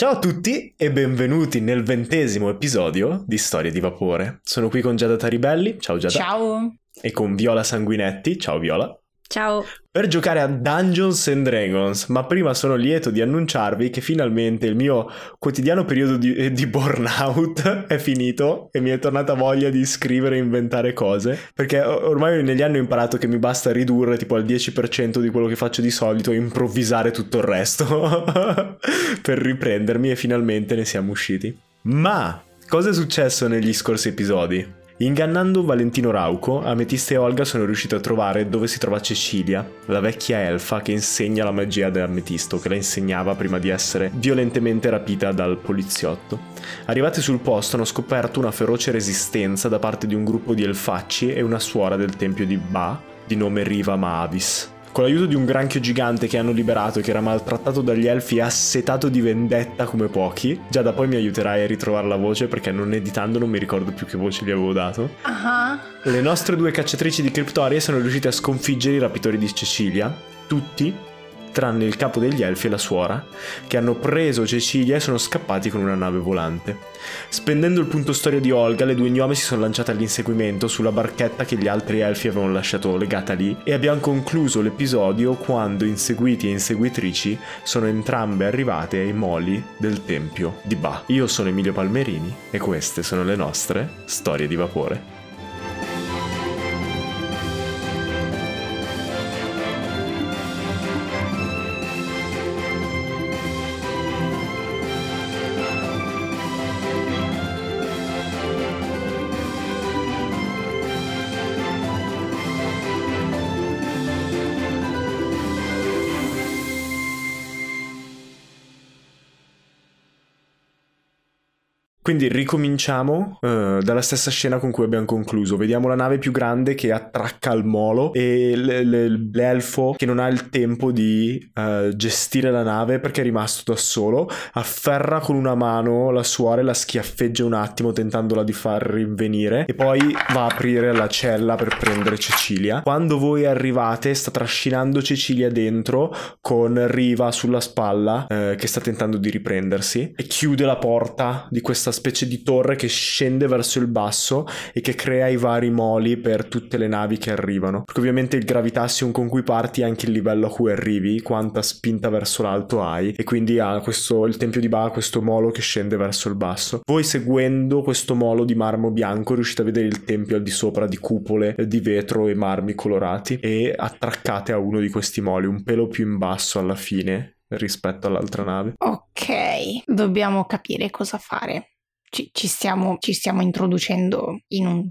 Ciao a tutti e benvenuti nel ventesimo episodio di Storie di Vapore. Sono qui con Giada Taribelli, ciao Giada. Ciao. E con Viola Sanguinetti, ciao Viola. Ciao. Per giocare a Dungeons and Dragons, ma prima sono lieto di annunciarvi che finalmente il mio quotidiano periodo di, eh, di burnout è finito e mi è tornata voglia di scrivere e inventare cose, perché ormai negli anni ho imparato che mi basta ridurre tipo al 10% di quello che faccio di solito e improvvisare tutto il resto per riprendermi e finalmente ne siamo usciti. Ma cosa è successo negli scorsi episodi? Ingannando Valentino Rauco, Ametista e Olga sono riusciti a trovare dove si trova Cecilia, la vecchia elfa che insegna la magia dell'Ametisto, che la insegnava prima di essere violentemente rapita dal poliziotto. Arrivati sul posto hanno scoperto una feroce resistenza da parte di un gruppo di elfacci e una suora del tempio di Ba, di nome Riva Mavis. Con l'aiuto di un granchio gigante che hanno liberato e che era maltrattato dagli elfi e assetato di vendetta come pochi, già da poi mi aiuterai a ritrovare la voce perché non editando non mi ricordo più che voce gli avevo dato. Uh-huh. Le nostre due cacciatrici di criptorie sono riuscite a sconfiggere i rapitori di Cecilia, tutti tranne il capo degli elfi e la suora, che hanno preso Cecilia e sono scappati con una nave volante. Spendendo il punto storia di Olga, le due gnome si sono lanciate all'inseguimento sulla barchetta che gli altri elfi avevano lasciato legata lì e abbiamo concluso l'episodio quando inseguiti e inseguitrici sono entrambe arrivate ai moli del tempio di Ba. Io sono Emilio Palmerini e queste sono le nostre storie di vapore. Quindi ricominciamo uh, dalla stessa scena con cui abbiamo concluso. Vediamo la nave più grande che attracca al molo e l- l- l'elfo che non ha il tempo di uh, gestire la nave perché è rimasto da solo. Afferra con una mano la suora e la schiaffeggia un attimo tentandola di far rinvenire e poi va a aprire la cella per prendere Cecilia. Quando voi arrivate sta trascinando Cecilia dentro con Riva sulla spalla uh, che sta tentando di riprendersi e chiude la porta di questa specie di torre che scende verso il basso e che crea i vari moli per tutte le navi che arrivano. Perché ovviamente il gravitassium con cui parti è anche il livello a cui arrivi, quanta spinta verso l'alto hai e quindi ha questo, il tempio di Ba questo molo che scende verso il basso. Voi seguendo questo molo di marmo bianco riuscite a vedere il tempio al di sopra di cupole di vetro e marmi colorati e attraccate a uno di questi moli, un pelo più in basso alla fine rispetto all'altra nave. Ok, dobbiamo capire cosa fare ci, ci, stiamo, ci stiamo introducendo in un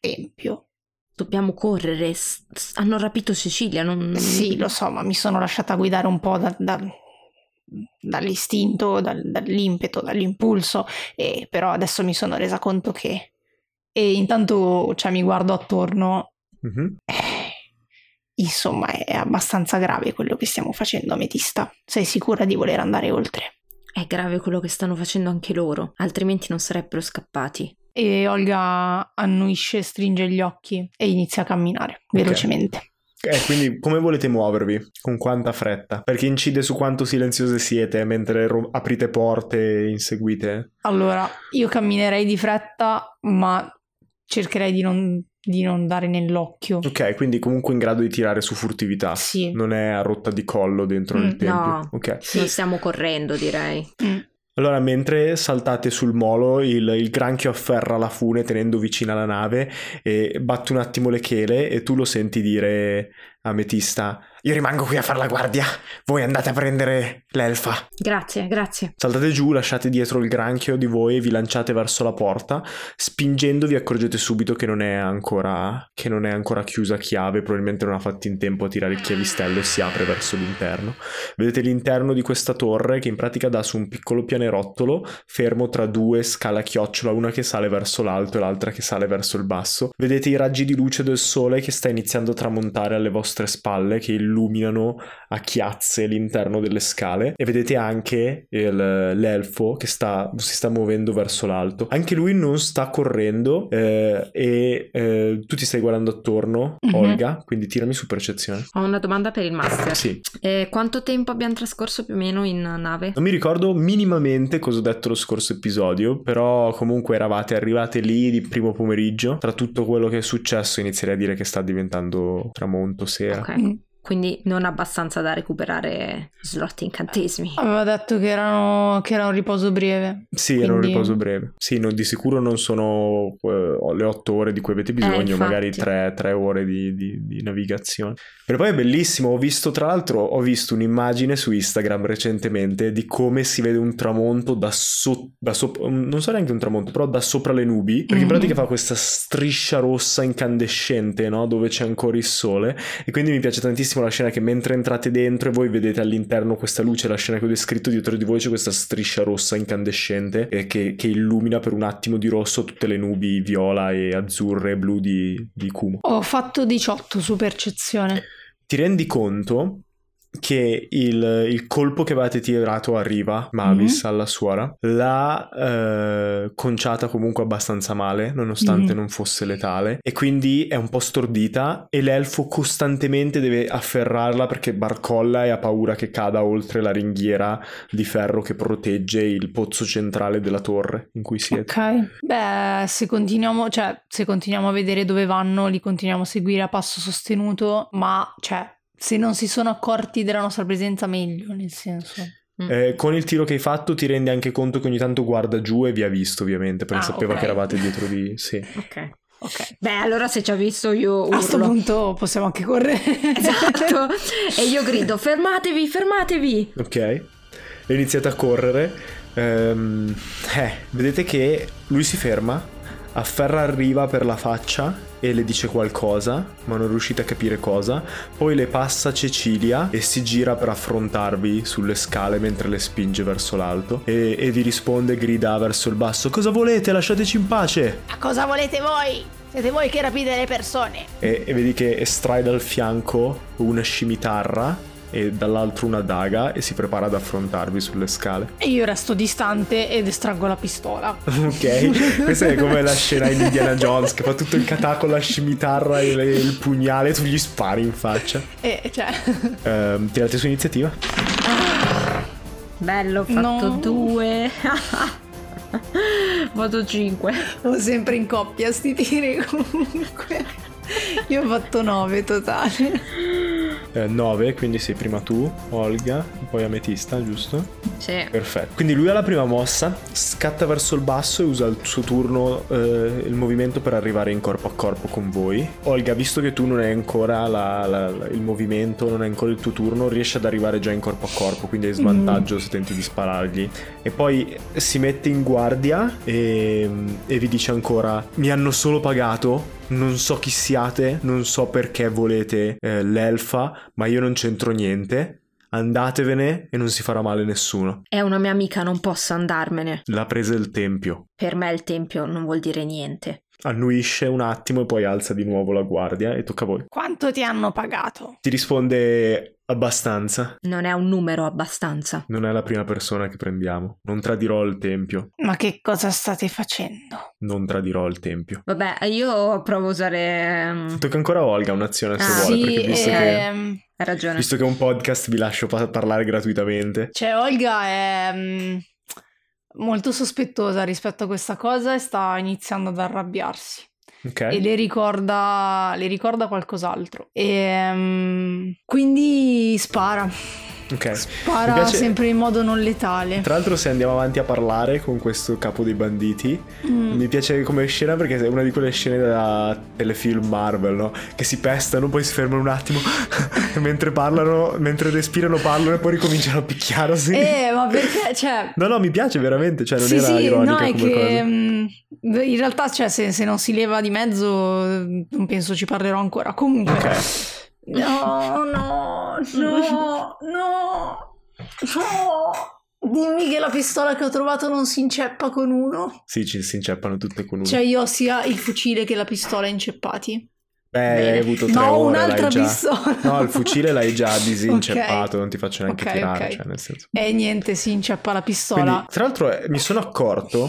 tempio. Dobbiamo correre, S- hanno rapito Cecilia, non... Sì, lo so, ma mi sono lasciata guidare un po' da, da, dall'istinto, dal, dall'impeto, dall'impulso, e però adesso mi sono resa conto che... E intanto cioè, mi guardo attorno. Mm-hmm. Eh, insomma, è abbastanza grave quello che stiamo facendo, Ametista. Sei sicura di voler andare oltre? È grave quello che stanno facendo anche loro, altrimenti non sarebbero scappati. E Olga annuisce, stringe gli occhi e inizia a camminare okay. velocemente. Eh, quindi come volete muovervi? Con quanta fretta? Perché incide su quanto silenziose siete mentre ro- aprite porte e inseguite? Allora, io camminerei di fretta, ma cercherei di non di non dare nell'occhio. Ok, quindi comunque in grado di tirare su furtività. Sì. Non è a rotta di collo dentro mm, il tempio. No, ok. Sì. Non stiamo correndo, direi. Mm. Allora, mentre saltate sul molo, il, il, granchio afferra la fune tenendo vicina la nave e batte un attimo le chele e tu lo senti dire Ametista io rimango qui a fare la guardia. Voi andate a prendere l'elfa. Grazie, grazie. Saltate giù, lasciate dietro il granchio di voi e vi lanciate verso la porta. Spingendo vi accorgete subito che non è ancora, che non è ancora chiusa a chiave. Probabilmente non ha fatto in tempo a tirare il chiavistello e si apre verso l'interno. Vedete l'interno di questa torre che in pratica dà su un piccolo pianerottolo fermo tra due scala chiocciola, una che sale verso l'alto e l'altra che sale verso il basso. Vedete i raggi di luce del sole che sta iniziando a tramontare alle vostre vostre spalle che illuminano a chiazze l'interno delle scale e vedete anche il, l'elfo che sta, si sta muovendo verso l'alto. Anche lui non sta correndo eh, e eh, tu ti stai guardando attorno, mm-hmm. Olga, quindi tirami su percezione. Ho una domanda per il master. Sì. Eh, quanto tempo abbiamo trascorso più o meno in nave? Non mi ricordo minimamente cosa ho detto lo scorso episodio, però comunque eravate arrivate lì di primo pomeriggio. Tra tutto quello che è successo inizierei a dire che sta diventando tramonto sera. Ok. Mm. Quindi non abbastanza da recuperare slot incantesimi. Aveva detto che erano, che era un riposo breve. Sì, quindi... era un riposo breve. Sì, no, di sicuro non sono uh, le otto ore di cui avete bisogno, eh, magari tre, tre, ore di, di, di, navigazione. Però poi è bellissimo, ho visto tra l'altro, ho visto un'immagine su Instagram recentemente di come si vede un tramonto da, so, da sopra, non so neanche un tramonto, però da sopra le nubi, perché mm-hmm. in pratica fa questa striscia rossa incandescente, no? Dove c'è ancora il sole. E quindi mi piace tantissimo bellissimo la scena che mentre entrate dentro e voi vedete all'interno questa luce, la scena che ho descritto dietro di voi c'è questa striscia rossa incandescente eh, che, che, illumina per un attimo di rosso tutte le nubi viola e azzurre e blu di, di Kumo. Ho fatto 18 su percezione. Ti rendi conto che il, il, colpo che avete tirato a riva, Mavis, mm-hmm. alla suora, l'ha eh, conciata comunque abbastanza male, nonostante mm-hmm. non fosse letale, e quindi è un po' stordita e l'elfo costantemente deve afferrarla perché barcolla e ha paura che cada oltre la ringhiera di ferro che protegge il pozzo centrale della torre in cui siete. Ok, beh, se continuiamo, cioè, se continuiamo a vedere dove vanno, li continuiamo a seguire a passo sostenuto, ma, cioè, se non si sono accorti della nostra presenza meglio, nel senso. Mm. Eh, con il tiro che hai fatto ti rendi anche conto che ogni tanto guarda giù e vi ha visto ovviamente perché ah, sapeva okay. che eravate dietro di... Sì. Ok. Ok, beh allora se ci ha visto io urlo. A questo punto possiamo anche correre. Esatto, e io grido fermatevi, fermatevi. Ok, e iniziate a correre. Ehm, eh, vedete che lui si ferma, afferra arriva per la faccia e le dice qualcosa, ma non riuscite a capire cosa. Poi le passa Cecilia e si gira per affrontarvi sulle scale mentre le spinge verso l'alto e, e vi risponde grida verso il basso: Cosa volete? Lasciateci in pace! Ma cosa volete voi? Siete voi che rapite le persone. E, e vedi che estrae dal fianco una scimitarra e dall'altro una daga e si prepara ad affrontarvi sulle scale. E io resto distante ed estraggo la pistola. ok, questa è come la scena in Indiana Jones che fa tutto il katà con la scimitarra e le, il pugnale e tu gli spari in faccia. E cioè... Um, tirate su iniziativa. Bello, ho fatto no. due. Vado 5. Ho sempre in coppia sti tiri comunque. Io ho fatto 9 totale. 9, eh, quindi sei prima tu, Olga, poi Ametista, giusto? Sì. Perfetto. Quindi lui ha la prima mossa, scatta verso il basso e usa il suo turno, eh, il movimento per arrivare in corpo a corpo con voi. Olga, visto che tu non hai ancora la, la, la, il movimento, non hai ancora il tuo turno, riesci ad arrivare già in corpo a corpo, quindi hai svantaggio mm. se tenti di sparargli. E poi si mette in guardia e, e vi dice ancora, mi hanno solo pagato non so chi siate, non so perché volete eh, l'elfa, ma io non c'entro niente. Andatevene e non si farà male nessuno. È una mia amica, non posso andarmene. L'ha presa il tempio. Per me il tempio non vuol dire niente. Annuisce un attimo e poi alza di nuovo la guardia e tocca a voi. Quanto ti hanno pagato? Ti risponde abbastanza. Non è un numero abbastanza. Non è la prima persona che prendiamo. Non tradirò il tempio. Ma che cosa state facendo? Non tradirò il tempio. Vabbè, io provo a usare... Um... Tocca ancora a Olga un'azione se ah, vuole. Sì, perché visto ehm... che... Hai ragione. Visto che è un podcast vi lascio pa- parlare gratuitamente. Cioè, Olga è... Um molto sospettosa rispetto a questa cosa e sta iniziando ad arrabbiarsi. Okay. E le ricorda, le ricorda qualcos'altro. E um, quindi spara. Ok. Spara piace... sempre in modo non letale. Tra l'altro, se andiamo avanti a parlare con questo capo dei banditi, mm. mi piace come scena perché è una di quelle scene da telefilm Marvel, no? Che si pestano, poi si fermano un attimo mentre parlano, mentre respirano, parlano e poi ricominciano a picchiare. Sì. Eh, ma perché, cioè... No, no, mi piace veramente, cioè non sì, era sì, ironica no, è che, um, in realtà, cioè, se, se, non si leva di mezzo, non penso ci parlerò ancora. Comunque... Okay. No, no, no, no, no. Dimmi che la pistola che ho trovato non si inceppa con uno. Sì, ci si inceppano tutte con uno. Cioè io ho sia il fucile che la pistola inceppati. Beh, hai avuto tre no, ore, un'altra già... pistola. No, il fucile l'hai già disinceppato, okay. non ti faccio neanche okay, tirare, okay. cioè nel senso. E niente, si inceppa la pistola. Quindi, tra l'altro eh, mi sono accorto,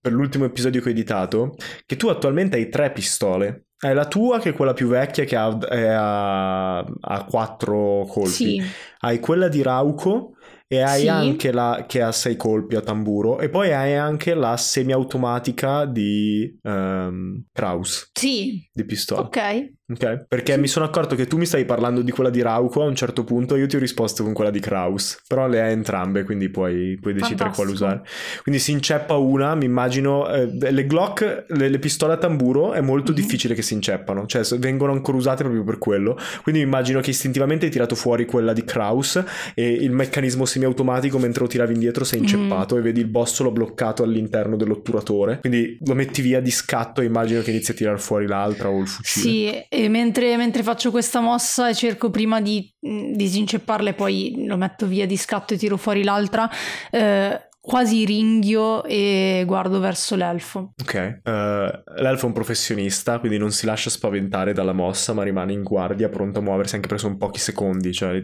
per l'ultimo episodio che ho editato, che tu attualmente hai tre pistole. Hai la tua, che è quella più vecchia, che ha, ha, ha quattro colpi. Sì. Hai quella di Rauco, e hai Sì. anche la che ha sei colpi a tamburo e poi hai anche la semiautomatica di ehm, Kraus Sì, di pistola ok. Ok. Perché mi sono accorto che tu mi stavi parlando di quella di Rauco a un certo punto io ti ho risposto con quella di Kraus. Però le hai entrambe quindi puoi, puoi decidere quale usare. Quindi si inceppa una mi immagino eh, le Glock le, le pistole a tamburo è molto Mhm. difficile che si inceppano. Cioè vengono ancora usate proprio per quello. Quindi mi immagino che istintivamente hai tirato fuori quella di Kraus e il meccanismo semiautomatico mentre lo tiravi indietro si è Mm. inceppato e vedi il bossolo bloccato all'interno dell'otturatore. Quindi lo metti via di scatto e immagino che inizi a tirare fuori l'altra o il fucile. Sì, e mentre, mentre faccio questa mossa e cerco prima di mh, disincepparla e poi lo metto via di scatto e tiro fuori l'altra, eh, quasi ringhio e guardo verso l'elfo. Ok, eh, l'elfo è un professionista, quindi non si lascia spaventare dalla mossa, ma rimane in guardia, pronto a muoversi anche perché sono pochi secondi, cioè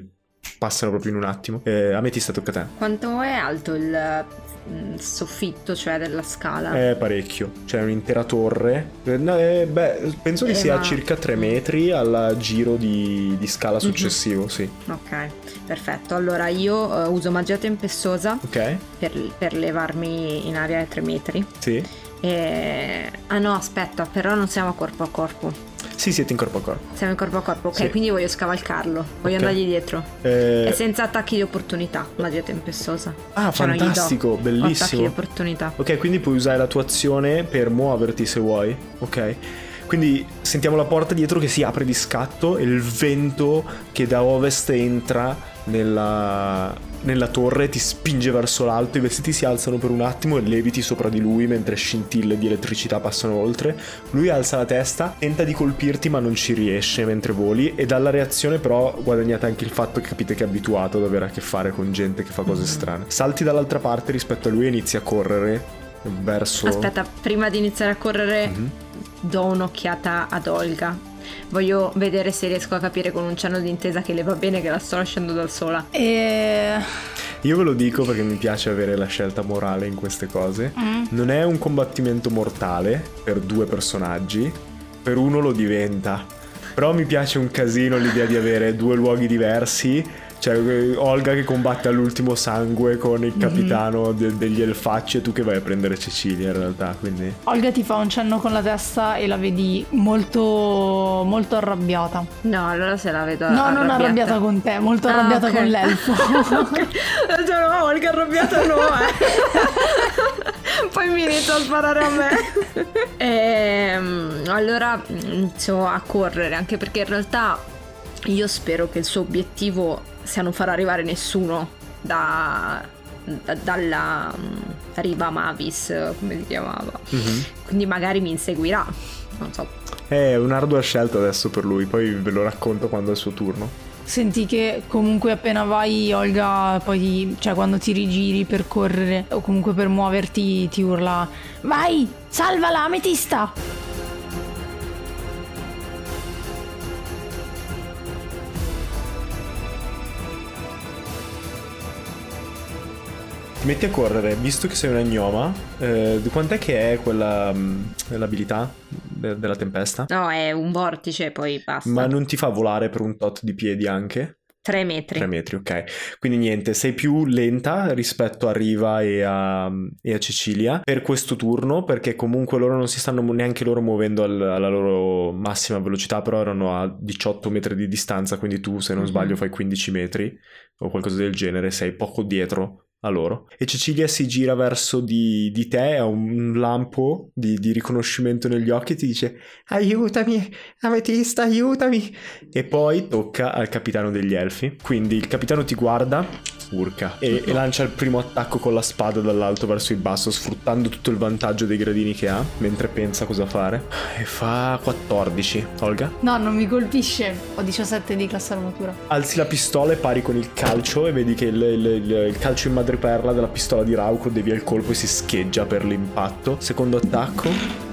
passano proprio in un attimo. Eh, Ametista, tocca a te. Quanto è alto il mm, soffitto, cioè della scala? È parecchio, c'è un'intera torre. Eh, eh, beh, penso che Eh, sia ma- circa 3 metri al giro di, di scala Mhm. successivo, sì. Ok, perfetto. Allora io eh, uso magia tempessosa Ok, per, per levarmi in aria ai 3 metri. sì. E... Ah no, aspetta, però non siamo corpo a corpo. Sì, siete in corpo a corpo. Siamo in corpo a corpo, ok? Sì. Quindi voglio scavalcarlo, voglio Ok. andargli dietro. Eh, E senza attacchi di opportunità, magia tempessosa. ah, Cioè, fantastico, Attacchi di bellissimo. opportunità. Ok, quindi puoi usare la tua azione per muoverti se vuoi. Ok. Quindi sentiamo la porta dietro che si apre di scatto e il vento che da ovest entra nella, nella torre ti spinge verso l'alto. I vestiti si alzano per un attimo e leviti sopra di lui mentre scintille di elettricità passano oltre. Lui alza la testa, tenta di colpirti ma non ci riesce mentre voli e dalla reazione però guadagnate anche il fatto che capite che è abituato ad avere a che fare con gente che fa cose strane. Salti dall'altra parte rispetto a lui e inizi a correre verso... Aspetta, prima di iniziare a correre, Mhm. Do un'occhiata ad Olga. Voglio vedere se riesco a capire con un cenno d'intesa che le va bene che la sto lasciando da sola. E... Io ve lo dico perché mi piace avere la scelta morale in queste cose. Mm. Non è un combattimento mortale per due personaggi, per uno lo diventa. Però mi piace un casino l'idea di avere due luoghi diversi. Cioè, eh, Olga che combatte all'ultimo sangue con il capitano de- degli elfacci e tu che vai a prendere Cecilia in realtà, quindi... Olga ti fa un cenno con la testa e la vedi molto, molto arrabbiata. No, allora se la vedo No, non arrabbiata con te, molto Ah, arrabbiata ok. con l'elfo. Ok. Cioè, no, Olga arrabbiata no, eh. Poi mi inizia a sparare a me. Ehm, allora inizio a correre, anche perché in realtà io spero che il suo obiettivo sia non far arrivare nessuno da, da- dalla mm, riva Mavis, come si chiamava. Mhm. Quindi magari mi inseguirà. Non so. È un'ardua scelta adesso per lui, poi ve lo racconto quando è il suo turno. Senti che comunque appena vai Olga, poi ti- cioè quando ti rigiri per correre o comunque per muoverti ti urla Vai, salvala ametista! Ti metti a correre, visto che sei un agnoma, eh, quant'è che è quella mh, l'abilità de- della tempesta? No, è un vortice, poi basta. Ma non ti fa volare per un tot di piedi anche? 3 metri. 3 metri, ok. Quindi niente, sei più lenta rispetto a Riva e a, e a Cecilia per questo turno, perché comunque loro non si stanno neanche loro muovendo al- alla loro massima velocità, però erano a 18 metri di distanza, quindi tu se non Mhm. sbaglio fai 15 metri o qualcosa del genere, sei poco dietro a loro. E Cecilia si gira verso di, di te, ha un lampo di, di riconoscimento negli occhi e ti dice aiutami, Ametista, aiutami. E poi tocca al capitano degli elfi. Quindi il capitano ti guarda, urca, e, e lancia il primo attacco con la spada dall'alto verso il basso, sfruttando tutto il vantaggio dei gradini che ha, mentre pensa cosa fare. E fa 14. Olga? No, non mi colpisce. Ho 17 di classe armatura. Alzi la pistola e pari con il calcio e vedi che il, il- il- il calcio in madreperla della pistola di Rauco devia il colpo e si scheggia per l'impatto. Secondo attacco.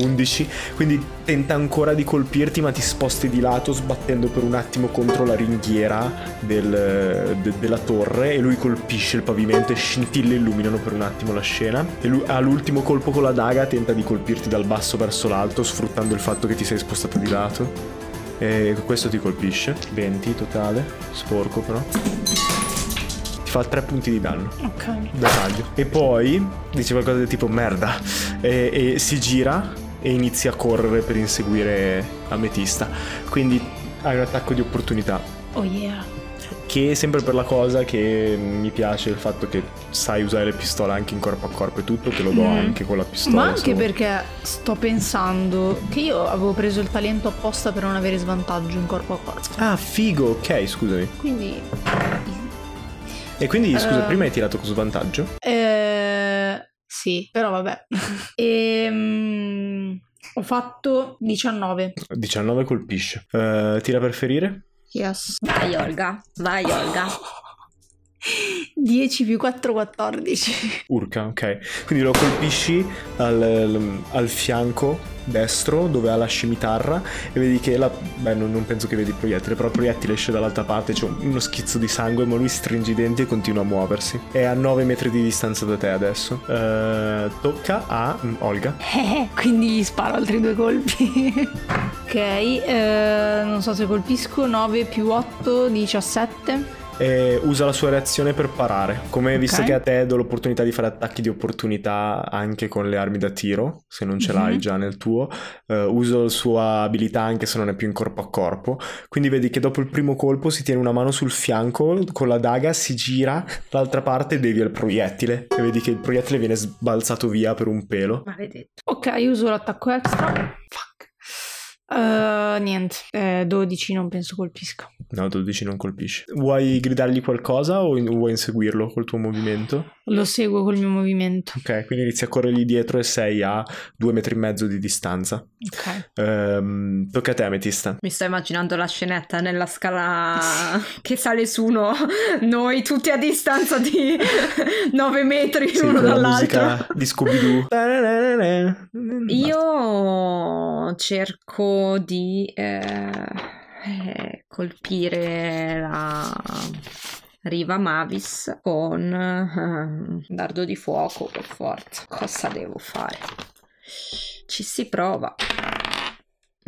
11. Quindi tenta ancora di colpirti, ma ti sposti di lato, sbattendo per un attimo contro la ringhiera del, de, della torre. E lui colpisce il pavimento e scintille illuminano per un attimo la scena. E lui all'ultimo colpo con la daga tenta di colpirti dal basso verso l'alto, sfruttando il fatto che ti sei spostato di lato. E questo ti colpisce. 20 totale. Sporco però. Ti fa 3 punti di danno. Ok. Da taglio. E poi dice qualcosa del tipo merda. E, e si gira e inizia a correre per inseguire Ametista. Quindi hai un attacco di opportunità. Oh yeah. Che è sempre per la cosa che mi piace il fatto che sai usare le pistole anche in corpo a corpo e tutto, te lo do Mm. anche con la pistola. Ma anche vuoi. perché sto pensando che io avevo preso il talento apposta per non avere svantaggio in corpo a corpo. Ah, figo, ok, scusami. Quindi. E quindi, scusa, Eh. prima hai tirato con svantaggio? Eh, sì, però vabbè. Ehm, ho fatto 19. 19 colpisce. Eh, tira per ferire? Yes. Vai Olga, vai Olga. 10 più 4, 14. Urca, ok. Quindi lo colpisci al, al fianco destro dove ha la scimitarra e vedi che la... Beh, non, non penso che vedi il proiettile, però il proiettile esce dall'altra parte, c'è un- uno schizzo di sangue, ma lui stringe i denti e continua a muoversi. È a 9 metri di distanza da te adesso. Eh, tocca a mm, Olga. Eh, quindi gli sparo altri due colpi. ok, eh, non so se colpisco. 9 più 8, 17. E usa la sua reazione per parare. Come visto Ok. che a te do l'opportunità di fare attacchi di opportunità anche con le armi da tiro, se non ce Mhm. l'hai già nel tuo, eh, uso la sua abilità anche se non è più in corpo a corpo. Quindi vedi che dopo il primo colpo si tiene una mano sul fianco con la daga, si gira dall'altra parte e devia il proiettile. E vedi che il proiettile viene sbalzato via per un pelo. Maledetto. Ok, uso l'attacco extra. Fuck. Eh, niente, eh, 12 non penso colpisca. No, 12 non colpisce. Vuoi gridargli qualcosa o in- vuoi inseguirlo col tuo movimento? Lo seguo col mio movimento. Ok, quindi inizi a corrergli dietro e sei a due metri e mezzo di distanza. Ok. Ehm, tocca a te, Ametista. Mi sto immaginando la scenetta nella scala che sale su uno, noi tutti a distanza di 9 metri Sì, l'uno dall'altro. musica di Scooby-Doo. Io cerco di eh, eh, colpire la riva Mavis con eh, dardo di fuoco per forza. Cosa devo fare? Ci si prova.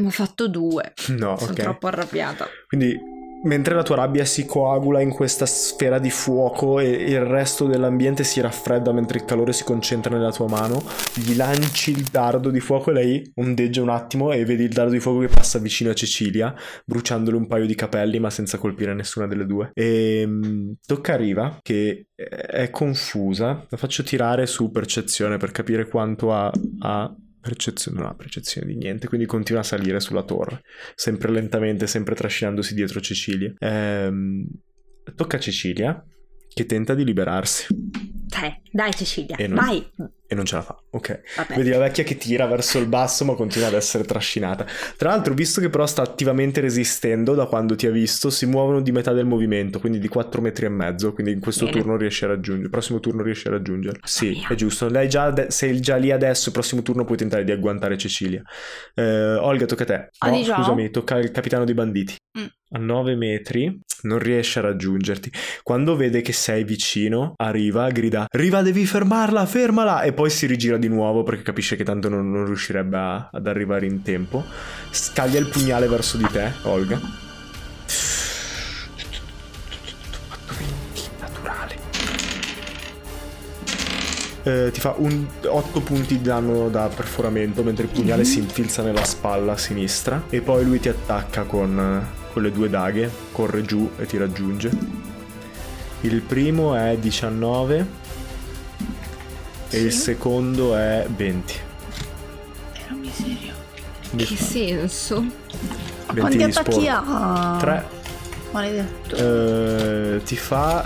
Ho fatto due. No, Sono ok. troppo arrabbiata. Quindi mentre la tua rabbia si coagula in questa sfera di fuoco e il resto dell'ambiente si raffredda mentre il calore si concentra nella tua mano, gli lanci il dardo di fuoco e lei ondeggia un attimo e vedi il dardo di fuoco che passa vicino a Cecilia, bruciandole un paio di capelli ma senza colpire nessuna delle due. E mm, tocca a Riva che è confusa. La faccio tirare su percezione per capire quanto ha... ha percezione, non ha percezione di niente, quindi continua a salire sulla torre sempre lentamente, sempre trascinandosi dietro Cecilia. Ehm, tocca a Cecilia che tenta di liberarsi Dai, dai Cecilia, E non- vai. e non ce la fa. Ok. Vabbè. Vedi la vecchia che tira verso il basso ma continua ad essere trascinata. Tra l'altro, visto che però sta attivamente resistendo da quando ti ha visto, si muovono di metà del movimento, quindi di 4 metri e mezzo, quindi in questo Bene. turno riesce a raggiungere, il prossimo turno riesce a raggiungere. Sì, mia. è giusto. Lei già ade- sei già lì adesso, il prossimo turno puoi tentare di agguantare Cecilia. Eh, Olga, tocca a te. No, già? scusami, tocca al capitano dei banditi. Mm. A 9 metri non riesce a raggiungerti. Quando vede che sei vicino, arriva, grida: Riva, devi fermarla, fermala! E poi si rigira di nuovo perché capisce che tanto non, non riuscirebbe a- ad arrivare in tempo. Scaglia il pugnale verso di te, Olga. Naturale. Eh, ti fa 8 punti di danno da perforamento mentre il pugnale si infilza nella spalla sinistra e poi lui ti attacca con, con le due daghe, corre giù e ti raggiunge. Il primo è 19 e il Sì. secondo è 20. Era miseria. Che fa senso? 20 Quanti di attacchi ha? 3 Maledetto. Eh, ti fa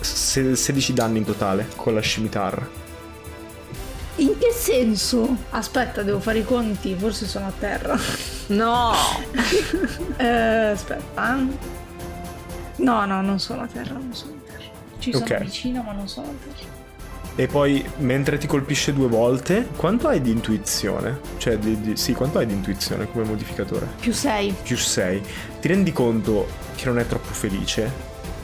se- 16 danni in totale con la scimitarra. In che senso? Aspetta, devo fare i conti, forse sono a terra. No! Eh, aspetta. No, no, non sono a terra, non sono a terra. Ci sono Ok. vicino, ma non sono a terra. E poi mentre ti colpisce due volte, quanto hai di intuizione? Cioè, di, di, sì, quanto hai di intuizione come modificatore? Più 6. Più 6. Ti rendi conto che non è troppo felice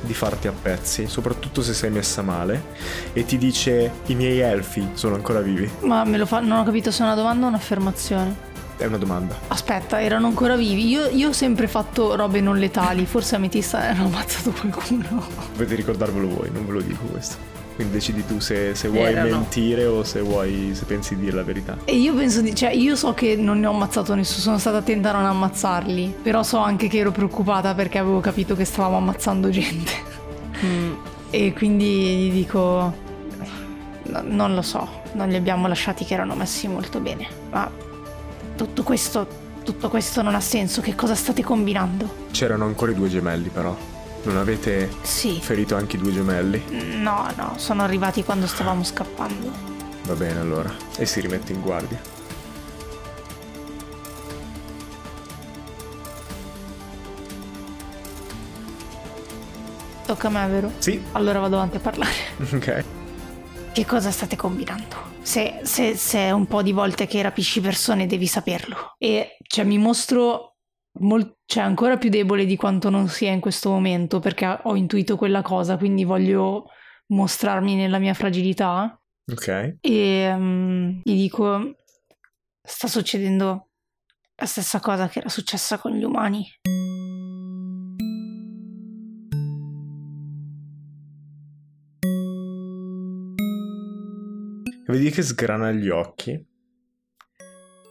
di farti a pezzi, soprattutto se sei messa male, e ti dice i miei elfi sono ancora vivi. Ma me lo fa, non ho capito se è una domanda o un'affermazione. È una domanda. Aspetta, erano ancora vivi. Io, io ho sempre fatto robe non letali. Forse a Metista hanno ammazzato qualcuno. Dovete ricordarvelo voi, non ve lo dico questo. Quindi decidi tu se, se vuoi Erano. mentire o se vuoi se pensi di dire la verità. E io penso di. cioè, io so che non ne ho ammazzato nessuno, sono stata attenta a non ammazzarli. Però so anche che ero preoccupata perché avevo capito che stavamo ammazzando gente. Mm. E quindi gli dico. No, non lo so, non li abbiamo lasciati che erano messi molto bene. Ma tutto questo. Tutto questo non ha senso, che cosa state combinando? C'erano ancora i due gemelli però. Non avete sì. ferito anche i due gemelli? No, no, sono arrivati quando stavamo scappando. Va bene allora. E si rimette in guardia. Tocca a me, vero? Sì. Allora vado avanti a parlare. Ok. Che cosa state combinando? Se, se, se è un po' di volte che rapisci persone devi saperlo. E cioè mi mostro Mol- cioè ancora più debole di quanto non sia in questo momento perché ho intuito quella cosa, quindi voglio mostrarmi nella mia fragilità. Ok. E um, gli dico, sta succedendo la stessa cosa che era successa con gli umani. Vedi che sgrana gli occhi.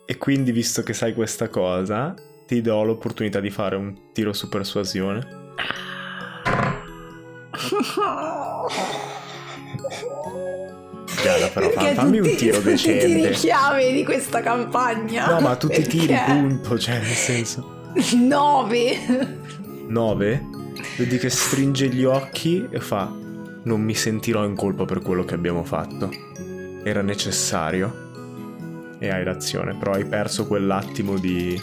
E quindi, visto che sai questa cosa, ti do l'opportunità di fare un tiro su persuasione. Giada, però fa, fammi un tiro decente. Tutti i chiave di questa campagna. No, ma tutti i tiri, punto, cioè, nel senso. Nove. Nove? Vedi che stringe gli occhi e fa: Non mi sentirò in colpa per quello che abbiamo fatto. Era necessario. E hai l'azione, però hai perso quell'attimo di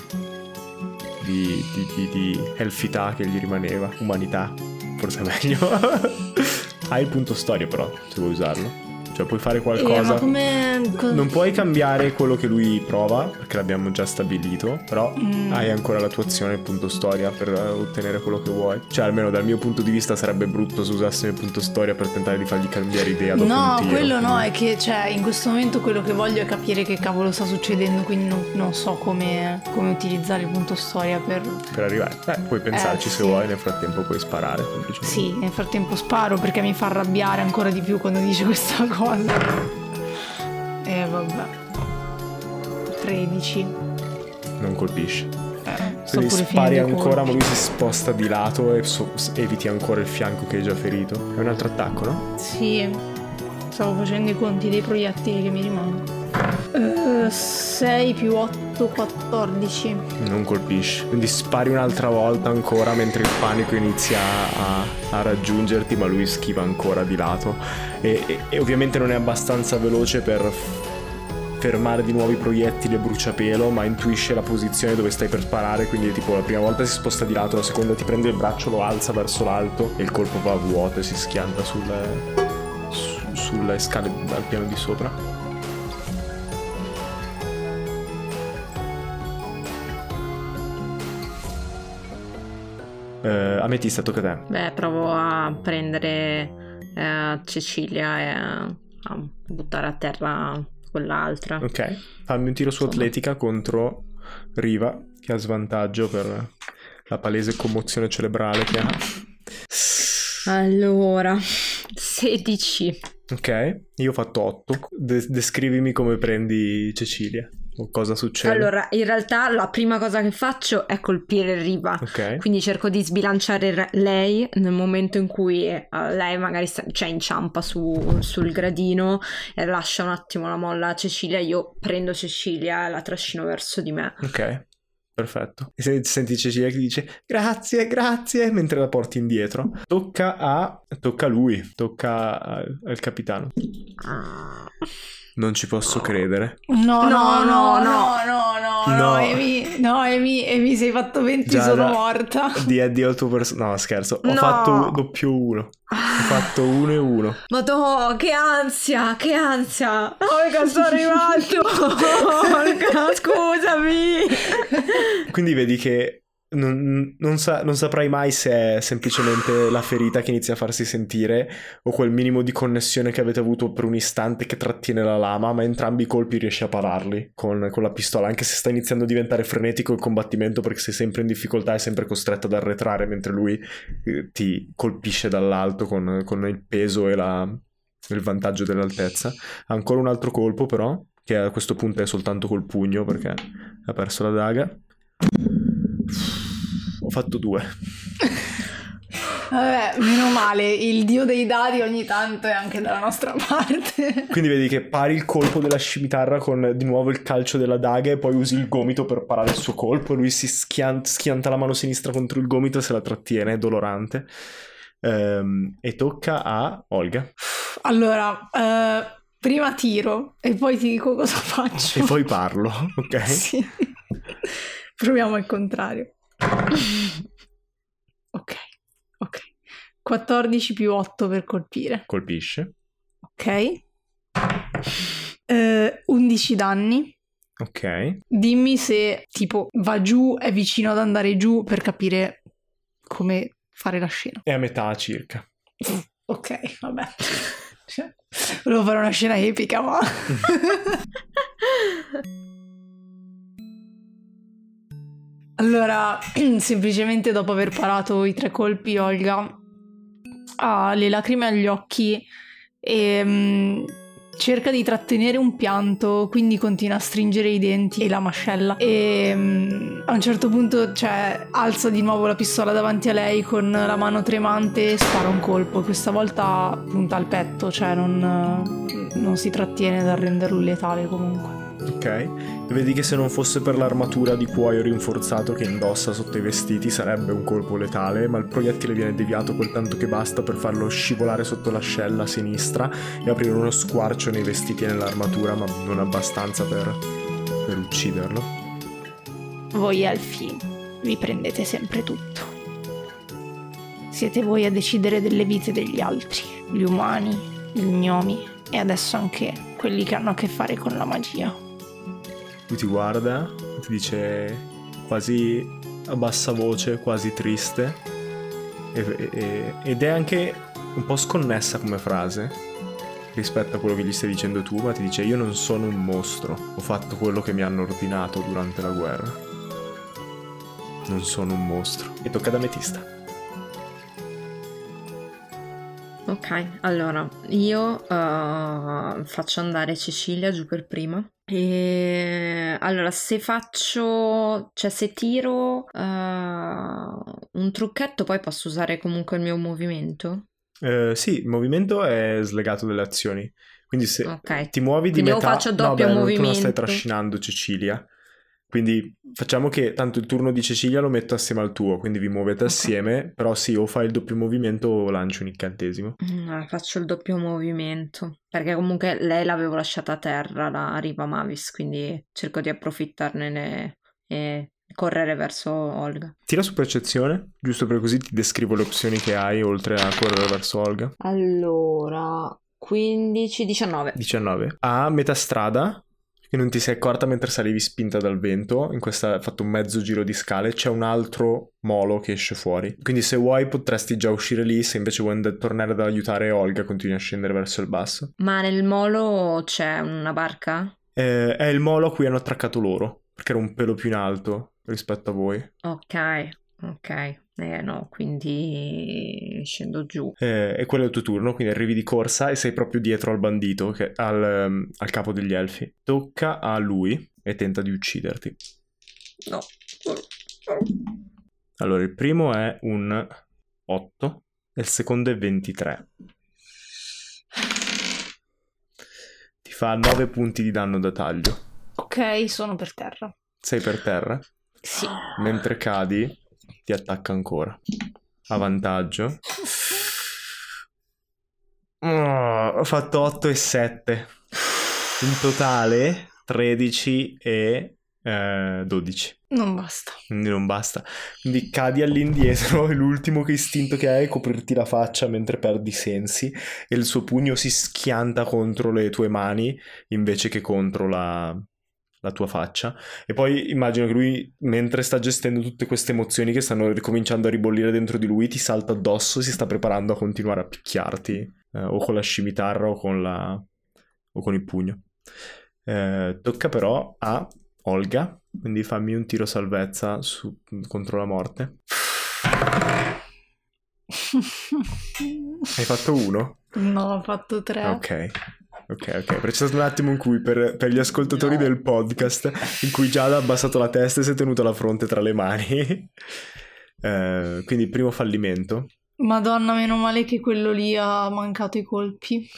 di, di, di, di elfità che gli rimaneva, umanità, forse meglio. Hai il punto storia però, se vuoi usarlo. Cioè puoi fare qualcosa. Eh, come... Non puoi cambiare quello che lui prova, perché l'abbiamo già stabilito, però mm. hai ancora la tua azione, il punto storia per ottenere quello che vuoi. Cioè almeno dal mio punto di vista sarebbe brutto se usassimo il punto storia per tentare di fargli cambiare idea dopo No, un tiro. quello no, è che cioè, in questo momento quello che voglio è capire che cavolo sta succedendo, quindi non, non so come, come, utilizzare il punto storia per... Per arrivare. Beh, puoi pensarci eh, se sì. vuoi, nel frattempo puoi sparare. Sì, nel frattempo sparo perché mi fa arrabbiare ancora di più quando dice questa cosa cosa. E eh, vabbè. 13. Non colpisce. Eh, Quindi spari ancora, ma lui si sposta di lato e so- eviti ancora il fianco che hai già ferito. È un altro attacco, no? Sì. Stavo facendo i conti dei proiettili che mi rimangono. 6 uh, più 8, 14. Non colpisce. Quindi spari un'altra volta ancora mentre il panico inizia a, a raggiungerti, ma lui schiva ancora di lato. E, e, e, ovviamente non è abbastanza veloce per fermare di nuovo i proiettili e bruciapelo, ma intuisce la posizione dove stai per sparare, quindi tipo la prima volta si sposta di lato, la seconda ti prende il braccio, lo alza verso l'alto e il colpo va a vuoto e si schianta sulle, su, sulle scale al piano di sopra. Eh, Ametista, tocca a te. Beh, provo a prendere eh, Cecilia e a buttare a terra quell'altra. Ok, fammi un tiro su Insomma. atletica contro Riva, che ha svantaggio per la palese commozione cerebrale che ha. Allora, 16. Ok, io ho fatto 8. De- descrivimi come prendi Cecilia cosa succede? Allora, in realtà la prima cosa che faccio è colpire Riva. Okay. Quindi cerco di sbilanciare lei nel momento in cui uh, lei magari sta, cioè, inciampa su, sul gradino e lascia un attimo la molla a Cecilia. Io prendo Cecilia e la trascino verso di me. Ok. Perfetto. E se senti Cecilia che dice grazie, grazie, mentre la porti indietro. Tocca a... tocca a lui, tocca al, al capitano. Non ci posso credere. No, no, no, no, no, no. No, no, no, Amy, no, Amy, Amy, sei fatto 20, Già, sono morta. Di addio al tuo personaggio. No, scherzo. Ho no. fatto doppio 1. Ho fatto 1 e 1. Ma che ansia, che ansia. Oh, sono arrivato. Oh, scusami. Quindi vedi che non, non, sa, non, saprai mai se è semplicemente la ferita che inizia a farsi sentire o quel minimo di connessione che avete avuto per un istante che trattiene la lama, ma entrambi i colpi riesci a pararli con, con, la pistola, anche se sta iniziando a diventare frenetico il combattimento perché sei sempre in difficoltà e sempre costretto ad arretrare mentre lui eh, ti colpisce dall'alto con, con il peso e la, il vantaggio dell'altezza. Ancora un altro colpo però, che a questo punto è soltanto col pugno perché ha perso la daga. Ho fatto due. Vabbè, meno male, il dio dei dadi ogni tanto è anche dalla nostra parte. Quindi vedi che pari il colpo della scimitarra con di nuovo il calcio della daga e poi usi il gomito per parare il suo colpo. Lui si schianta, schianta la mano sinistra contro il gomito e se la trattiene, è dolorante. Ehm, e tocca a Olga. Allora, uh, prima tiro e poi ti dico cosa faccio. E poi parlo, ok? Sì. Proviamo il contrario. ok, ok. 14 più 8 per colpire. Colpisce. Ok. Uh, 11 danni. Ok. Dimmi se tipo va giù, è vicino ad andare giù per capire come fare la scena. È a metà circa. ok, vabbè. Volevo fare una scena epica, ma... Allora, semplicemente dopo aver parato i tre colpi, Olga ha le lacrime agli occhi e um, cerca di trattenere un pianto, quindi continua a stringere i denti e la mascella. E um, a un certo punto, cioè, alza di nuovo la pistola davanti a lei con la mano tremante e spara un colpo. Questa volta punta al petto, cioè non, non si trattiene dal renderlo letale comunque. Ok, vedi che se non fosse per l'armatura di cuoio rinforzato che indossa sotto i vestiti sarebbe un colpo letale, ma il proiettile viene deviato quel tanto che basta per farlo scivolare sotto l'ascella sinistra e aprire uno squarcio nei vestiti e nell'armatura, ma non abbastanza per, per ucciderlo. Voi elfi vi prendete sempre tutto. Siete voi a decidere delle vite degli altri, gli umani, gli gnomi e adesso anche quelli che hanno a che fare con la magia. Lui ti guarda, ti dice quasi a bassa voce, quasi triste, e, e, ed è anche un po' sconnessa come frase rispetto a quello che gli stai dicendo tu, ma ti dice io non sono un mostro, ho fatto quello che mi hanno ordinato durante la guerra. Non sono un mostro. E tocca ad Ametista. Ok, allora io uh, faccio andare Cecilia giù per prima e allora, se faccio, cioè se tiro uh, un trucchetto, poi posso usare comunque il mio movimento? Uh, sì, il movimento è slegato dalle azioni. Quindi se okay. ti muovi di Quindi metà... faccio doppio no, beh, movimento. Tu non stai trascinando Cecilia. Quindi facciamo che tanto il turno di Cecilia lo metto assieme al tuo, quindi vi muovete okay. assieme, però sì, o fai il doppio movimento o lanci un incantesimo. No, faccio il doppio movimento, perché comunque lei l'avevo lasciata a terra, la riva Mavis, quindi cerco di approfittarne e correre verso Olga. Tira su percezione, giusto per così ti descrivo le opzioni che hai oltre a correre verso Olga. Allora, 15, 19. 19. A metà strada che non ti sei accorta mentre salivi spinta dal vento, in questa hai fatto un mezzo giro di scale, c'è un altro molo che esce fuori. Quindi se vuoi potresti già uscire lì, se invece vuoi and- tornare ad aiutare Olga, continui a scendere verso il basso. Ma nel molo c'è una barca? Eh, è il molo a cui hanno attraccato loro, perché era un pelo più in alto rispetto a voi. Ok, ok. Eh no, quindi scendo giù. Eh, e quello è il tuo turno, quindi arrivi di corsa e sei proprio dietro al bandito, che, al, um, al capo degli elfi. Tocca a lui e tenta di ucciderti. No. Allora, il primo è un 8 e il secondo è 23. Ti fa 9 punti di danno da taglio. Ok, sono per terra. Sei per terra? Sì. Mentre cadi, ti attacca ancora. A vantaggio. Oh, ho fatto 8 e 7. In totale 13 e Eh, 12. Non basta. Quindi non basta. Quindi cadi all'indietro e l'ultimo che istinto che hai è coprirti la faccia mentre perdi i sensi e il suo pugno si schianta contro le tue mani invece che contro la, la tua faccia. E poi immagino che lui, mentre sta gestendo tutte queste emozioni che stanno ricominciando a ribollire dentro di lui, ti salta addosso e si sta preparando a continuare a picchiarti eh, o con la scimitarra o con, la... o con il pugno. Eh, tocca però a Olga, quindi fammi un tiro salvezza su, contro la morte. Hai fatto uno? No, ho fatto tre. Ok. Ok, ok, però c'è stato un attimo in cui per, per gli ascoltatori no. del podcast, in cui Giada ha abbassato la testa e si è tenuta la fronte tra le mani. eh, quindi primo fallimento. Madonna, meno male che quello lì ha mancato i colpi.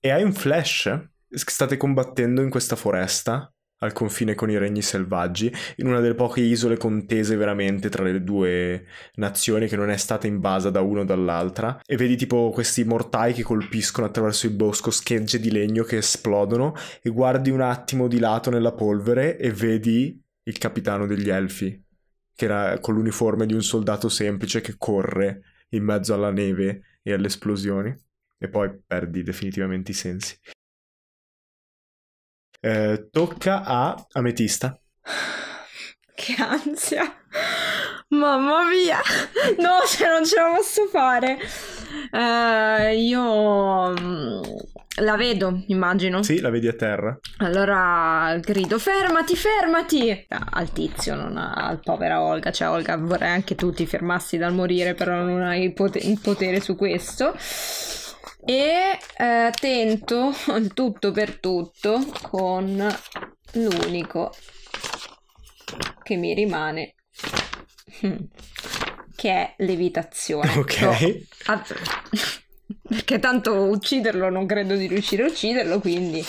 E hai un flash? State combattendo in questa foresta al confine con i regni selvaggi, in una delle poche isole contese veramente tra le due nazioni che non è stata invasa da uno o dall'altra, e vedi tipo questi mortai che colpiscono attraverso il bosco schegge di legno che esplodono, e guardi un attimo di lato nella polvere e vedi il capitano degli elfi, che era con l'uniforme di un soldato semplice che corre in mezzo alla neve e alle esplosioni, e poi perdi definitivamente i sensi. Eh, tocca a Ametista. Che ansia. Mamma mia. No, cioè non ce la posso fare. Uh, io mm, la vedo, immagino. Sì, la vedi a terra. Allora grido: fermati, fermati! Al tizio, non al povera Olga. Cioè, Olga, vorrei anche tu ti fermassi dal morire, però non hai il potere, il potere su questo e eh, tento il tutto per tutto con l'unico che mi rimane che è levitazione. Ok. No, perché tanto ucciderlo non credo di riuscire a ucciderlo quindi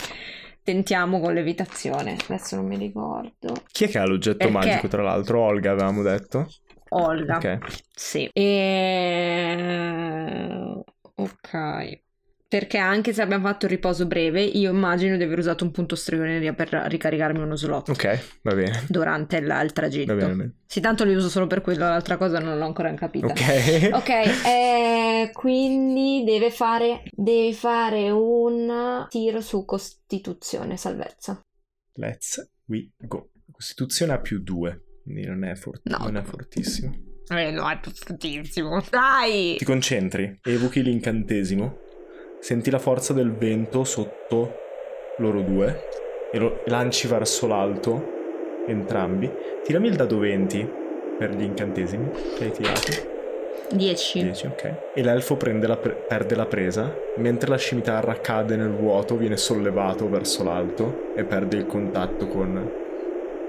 tentiamo con levitazione. Adesso non mi ricordo. Chi è che ha l'oggetto perché... magico tra l'altro? Olga avevamo detto. Olga. Ok. Sì. E... ok perché anche se abbiamo fatto il riposo breve, io immagino di aver usato un punto stregoneria per ricaricarmi uno slot. Ok, va bene. Durante il, il tragitto. Va bene. Sì, tanto li uso solo per quello, l'altra cosa non l'ho ancora capita. Ok. Ok, eh, quindi deve fare, deve fare un tiro su Costituzione, salvezza. Let's we go. Costituzione a più due, quindi non è, fort- no. non è fortissimo. Eh, no, è fortissimo. Dai! Ti concentri, evochi l'incantesimo Senti la forza del vento sotto loro due e lo lanci verso l'alto entrambi. Tirami il dado 20 per gli incantesimi che hai tirato. 10. 10, ok. E l'elfo la pre- perde la presa, mentre la scimitarra cade nel vuoto, viene sollevato verso l'alto e perde il contatto con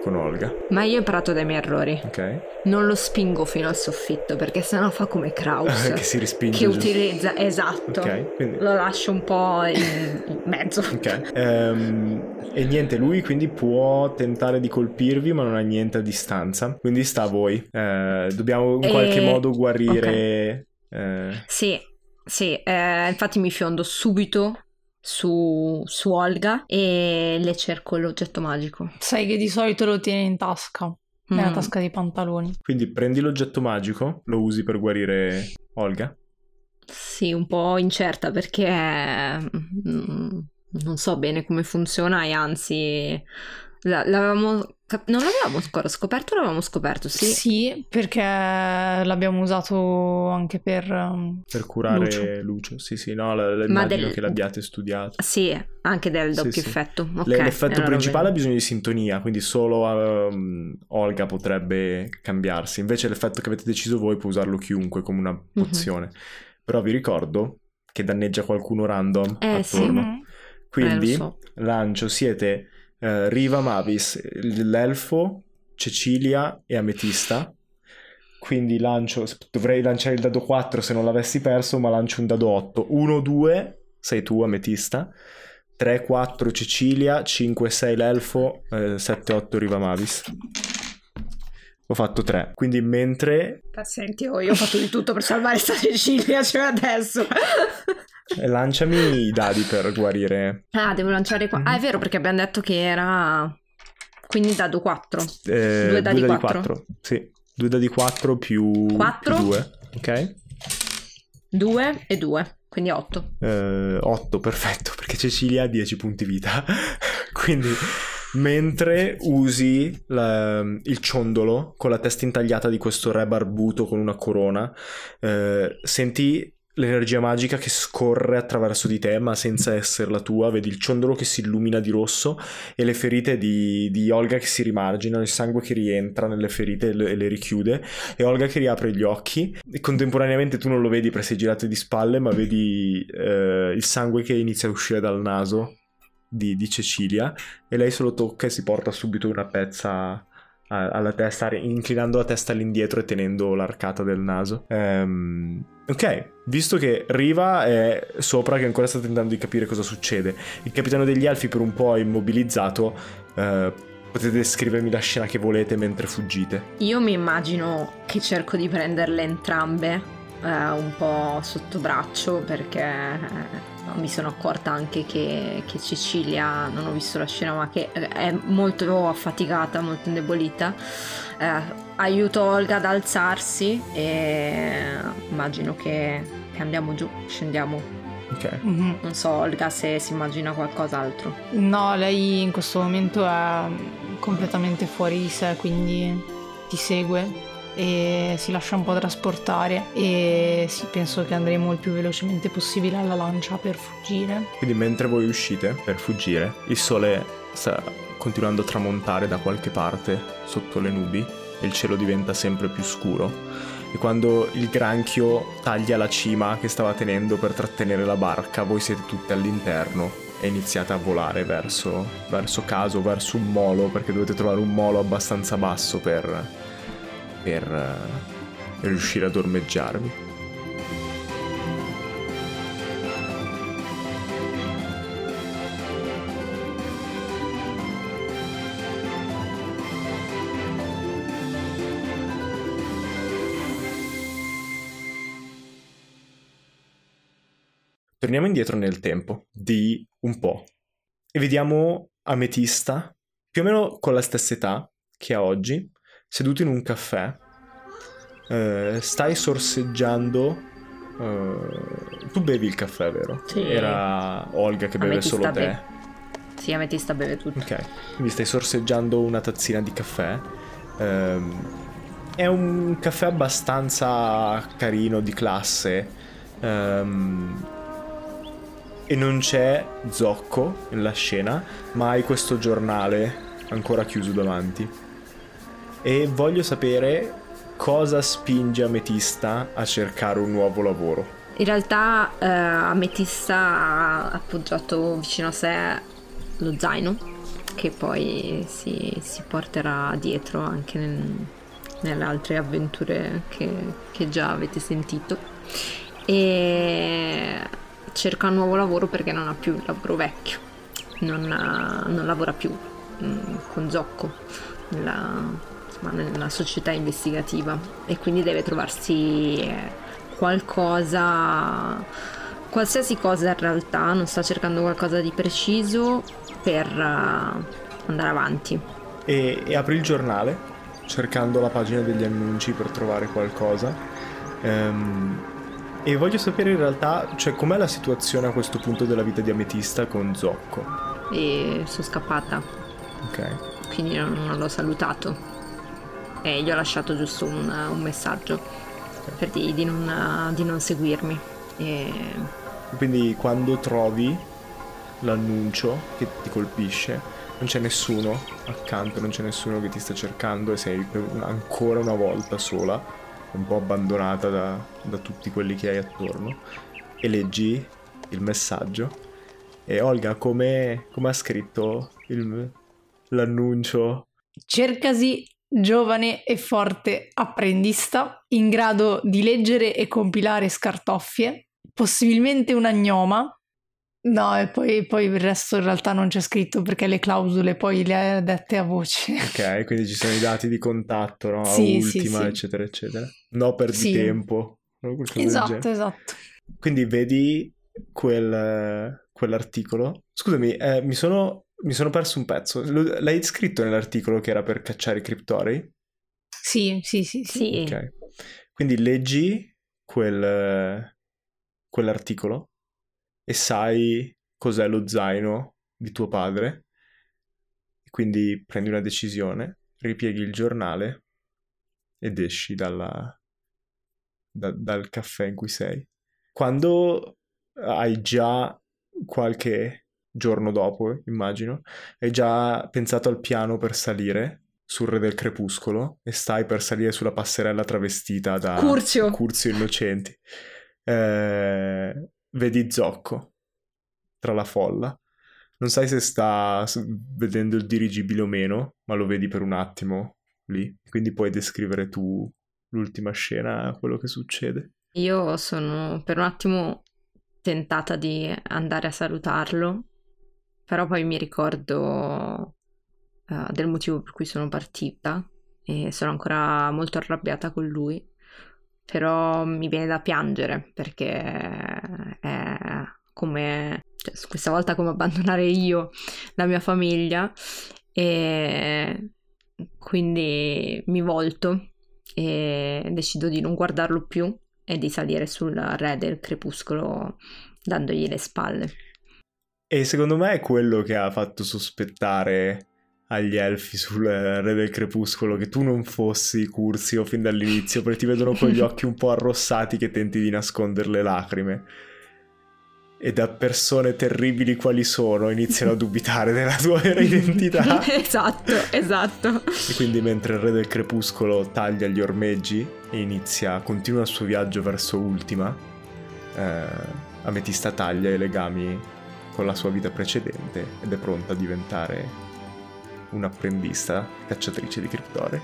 con Olga. Ma io ho imparato dai miei errori. Ok. Non lo spingo fino al soffitto perché sennò fa come Kraus. che si rispinge. Che utilizza, esatto. Ok. Quindi... Lo lascio un po' in mezzo. ok. Um, e niente, lui quindi può tentare di colpirvi ma non ha niente a distanza. Quindi sta a voi. Uh, dobbiamo in qualche e... modo guarire... Okay. Uh... Sì, sì. Eh, infatti mi fiondo subito su, su Olga e le cerco l'oggetto magico. Sai che di solito lo tieni in tasca, nella mm. tasca dei pantaloni. Quindi prendi l'oggetto magico, lo usi per guarire Olga? Sì, un po' incerta perché mm, non so bene come funziona e anzi l'avevamo non l'avevamo ancora scoperto, l'avevamo scoperto, sì. Sì, perché l'abbiamo usato anche per... Um, per curare Lucio. Lucio. Sì, sì, no, l- immagino del... che l'abbiate studiato. Sì, anche del doppio sì, effetto. Sì. Okay, L'effetto principale ha bisogno di sintonia, quindi solo um, Olga potrebbe cambiarsi. Invece l'effetto che avete deciso voi può usarlo chiunque come una mhm. pozione. Mm-hmm. Però vi ricordo che danneggia qualcuno random eh, attorno. Sì. Quindi eh, so. lancio, siete uh, Riva Mavis, l'elfo, Cecilia e Ametista. Quindi lancio, dovrei lanciare il dado 4 se non l'avessi perso, ma lancio un dado 8. 1, 2, sei tu Ametista. 3, 4 Cecilia, 5, 6 l'elfo, eh, 7, 8 Riva Mavis. Ho fatto 3. Quindi mentre... Senti, oh, io ho fatto di tutto per salvare sta Cecilia, cioè adesso. Lanciami i dadi per guarire. Ah, devo lanciare qua. Ah, è vero perché abbiamo detto che era Quindi dado 4. Eh, due dadi 4. 4. Sì, 2 dadi 4 più 4 2, ok? 2 e 2, quindi 8. Eh, 8, perfetto, perché Cecilia ha 10 punti vita. quindi mentre usi la, il ciondolo con la testa intagliata di questo re barbuto con una corona, eh, senti l'energia magica che scorre attraverso di te ma senza essere la tua, vedi il ciondolo che si illumina di rosso e le ferite di, di Olga che si rimarginano, il sangue che rientra nelle ferite e le, e le, richiude. E Olga che riapre gli occhi. E contemporaneamente tu non lo vedi perché sei girato di spalle ma vedi eh, il sangue che inizia a uscire dal naso di, di Cecilia. E lei se lo tocca e si porta subito una pezza alla testa, inclinando la testa all'indietro e tenendo l'arcata del naso. Um, ok, visto che Riva è sopra che ancora sta tentando di capire cosa succede, il capitano degli elfi per un po' è immobilizzato, uh, potete descrivermi la scena che volete mentre fuggite. Io mi immagino che cerco di prenderle entrambe eh, un po' sotto braccio perché eh, mi sono accorta anche che, che, Cecilia, non ho visto la scena, ma che è molto affaticata, molto indebolita. Eh, aiuto Olga ad alzarsi e immagino che, che andiamo giù, scendiamo. Okay. Mm-hmm. Non so Olga se si immagina qualcos'altro. No, lei in questo momento è completamente fuori di sé, quindi ti segue e si lascia un po' trasportare e sì, penso che andremo il più velocemente possibile alla lancia per fuggire. Quindi mentre voi uscite per fuggire, il sole sta continuando a tramontare da qualche parte sotto le nubi e il cielo diventa sempre più scuro. E quando il granchio taglia la cima che stava tenendo per trattenere la barca, voi siete tutti all'interno e iniziate a volare verso, verso caso, verso un molo, perché dovete trovare un molo abbastanza basso per per uh, riuscire ad ormeggiarmi. Torniamo indietro nel tempo di un po' e vediamo Ametista più o meno con la stessa età che ha oggi, seduto in un caffè, eh, stai sorseggiando. Eh, tu bevi il caffè, vero? Sì. Era Olga che beve solo te. Be- sì, Ametista beve tutto. Ok, quindi stai sorseggiando una tazzina di caffè. Eh, è un caffè abbastanza carino, di classe. Um, e non c'è Zocco nella scena, ma hai questo giornale ancora chiuso davanti e voglio sapere cosa spinge Ametista a cercare un nuovo lavoro. In realtà eh, Ametista ha appoggiato vicino a sé lo zaino che poi si, si porterà dietro anche nel, nelle altre avventure che, che già avete sentito e cerca un nuovo lavoro perché non ha più il lavoro vecchio, non, ha, non lavora più mh, mm, con Zocco nella, ma nella società investigativa e quindi deve trovarsi qualcosa, qualsiasi cosa in realtà, non sta cercando qualcosa di preciso per uh, andare avanti. E, e, apri il giornale cercando la pagina degli annunci per trovare qualcosa. Um, e voglio sapere in realtà, cioè, com'è la situazione a questo punto della vita di Ametista con Zocco? E sono scappata. Ok. Quindi non, non l'ho salutato e gli ho lasciato giusto un, un messaggio per dirgli di non, di non seguirmi. E... Quindi quando trovi l'annuncio che ti colpisce, non c'è nessuno accanto, non c'è nessuno che ti sta cercando e sei ancora una volta sola, un po' abbandonata da, da tutti quelli che hai attorno, e leggi il messaggio. E Olga, come, come ha scritto il, l'annuncio? Cercasi giovane e forte apprendista, in grado di leggere e compilare scartoffie, possibilmente un agnoma. No, e poi, poi, il resto in realtà non c'è scritto perché le clausole poi le ha dette a voce. Ok, quindi ci sono i dati di contatto, no? Sì, ultima, sì, sì. eccetera, eccetera. No, perdi sì. tempo. Esatto, esatto. Quindi vedi quel, quell'articolo. Scusami, eh, mi sono mi sono perso un pezzo. L'hai scritto nell'articolo che era per cacciare i criptori? Sì, sì, sì, sì. Ok. Quindi leggi quel, quell'articolo e sai cos'è lo zaino di tuo padre. Quindi prendi una decisione, ripieghi il giornale ed esci dalla, da, dal caffè in cui sei. Quando hai già qualche giorno dopo, immagino, hai già pensato al piano per salire sul Re del Crepuscolo e stai per salire sulla passerella travestita da Curzio, Curzio Innocenti. Eh, vedi Zocco tra la folla. Non sai se sta vedendo il dirigibile o meno, ma lo vedi per un attimo lì. Quindi puoi descrivere tu l'ultima scena, quello che succede. Io sono per un attimo tentata di andare a salutarlo, però poi mi ricordo uh, del motivo per cui sono partita e sono ancora molto arrabbiata con lui, però mi viene da piangere perché è come, cioè, questa volta come abbandonare io la mia famiglia e quindi mi volto e decido di non guardarlo più e di salire sul re del crepuscolo dandogli le spalle. E secondo me è quello che ha fatto sospettare agli elfi sul re del crepuscolo che tu non fossi Curzio fin dall'inizio perché ti vedono con gli occhi un po' arrossati che tenti di nascondere le lacrime e da persone terribili quali sono iniziano a dubitare della tua vera identità. esatto, esatto. E quindi mentre il re del crepuscolo taglia gli ormeggi e inizia, continua il suo viaggio verso Ultima, eh, Ametista taglia i legami con la sua vita precedente ed è pronta a diventare un'apprendista cacciatrice di criptore.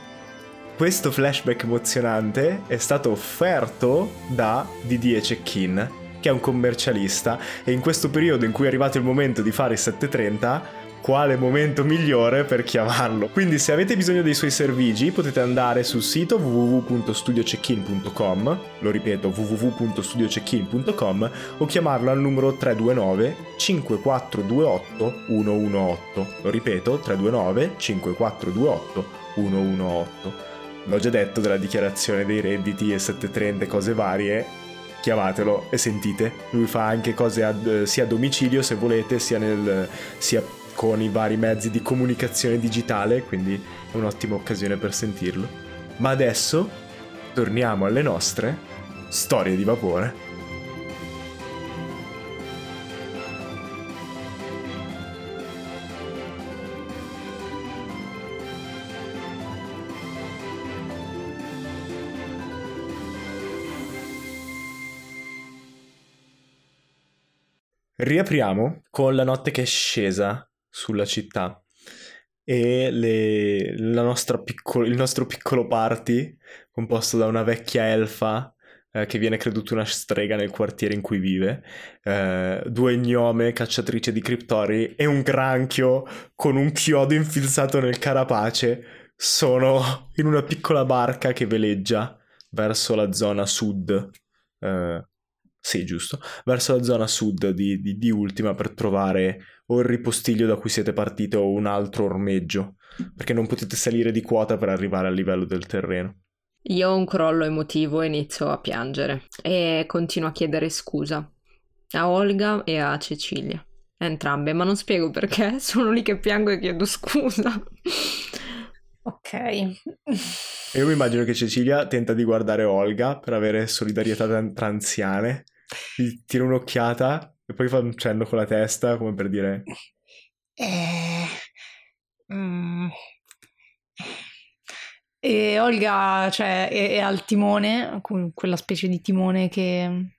Questo flashback emozionante è stato offerto da Didier Cechin, che è un commercialista e in questo periodo in cui è arrivato il momento di fare il 730 quale momento migliore per chiamarlo. Quindi se avete bisogno dei suoi servigi potete andare sul sito www.studiocheckin.com, lo ripeto www.studiocheckin.com o chiamarlo al numero 329 5428 118. Lo ripeto 329 5428 118. L'ho già detto della dichiarazione dei redditi e 730 cose varie, chiamatelo e sentite. Lui fa anche cose ad, sia a domicilio se volete, sia, nel, sia con i vari mezzi di comunicazione digitale, quindi è un'ottima occasione per sentirlo. Ma adesso torniamo alle nostre storie di vapore. Riapriamo con la notte che è scesa sulla città. E le, piccolo, il nostro piccolo party composto da una vecchia elfa eh, che viene creduta una strega nel quartiere in cui vive, eh, due gnome cacciatrice di criptori e un granchio con un chiodo infilzato nel carapace sono in una piccola barca che veleggia verso la zona sud eh, sì, giusto, verso la zona sud di, di, di, Ultima per trovare o il ripostiglio da cui siete partiti o un altro ormeggio, perché non potete salire di quota per arrivare al livello del terreno. Io ho un crollo emotivo e inizio a piangere e continuo a chiedere scusa a Olga e a Cecilia, entrambe, ma non spiego perché, sono lì che piango e chiedo scusa. Ok. Io mi immagino che Cecilia tenta di guardare Olga per avere solidarietà tra anziane tira un'occhiata e poi fa un cenno con la testa come per dire... Eh... Mm. E Olga cioè, è, è, al timone, quella specie di timone che,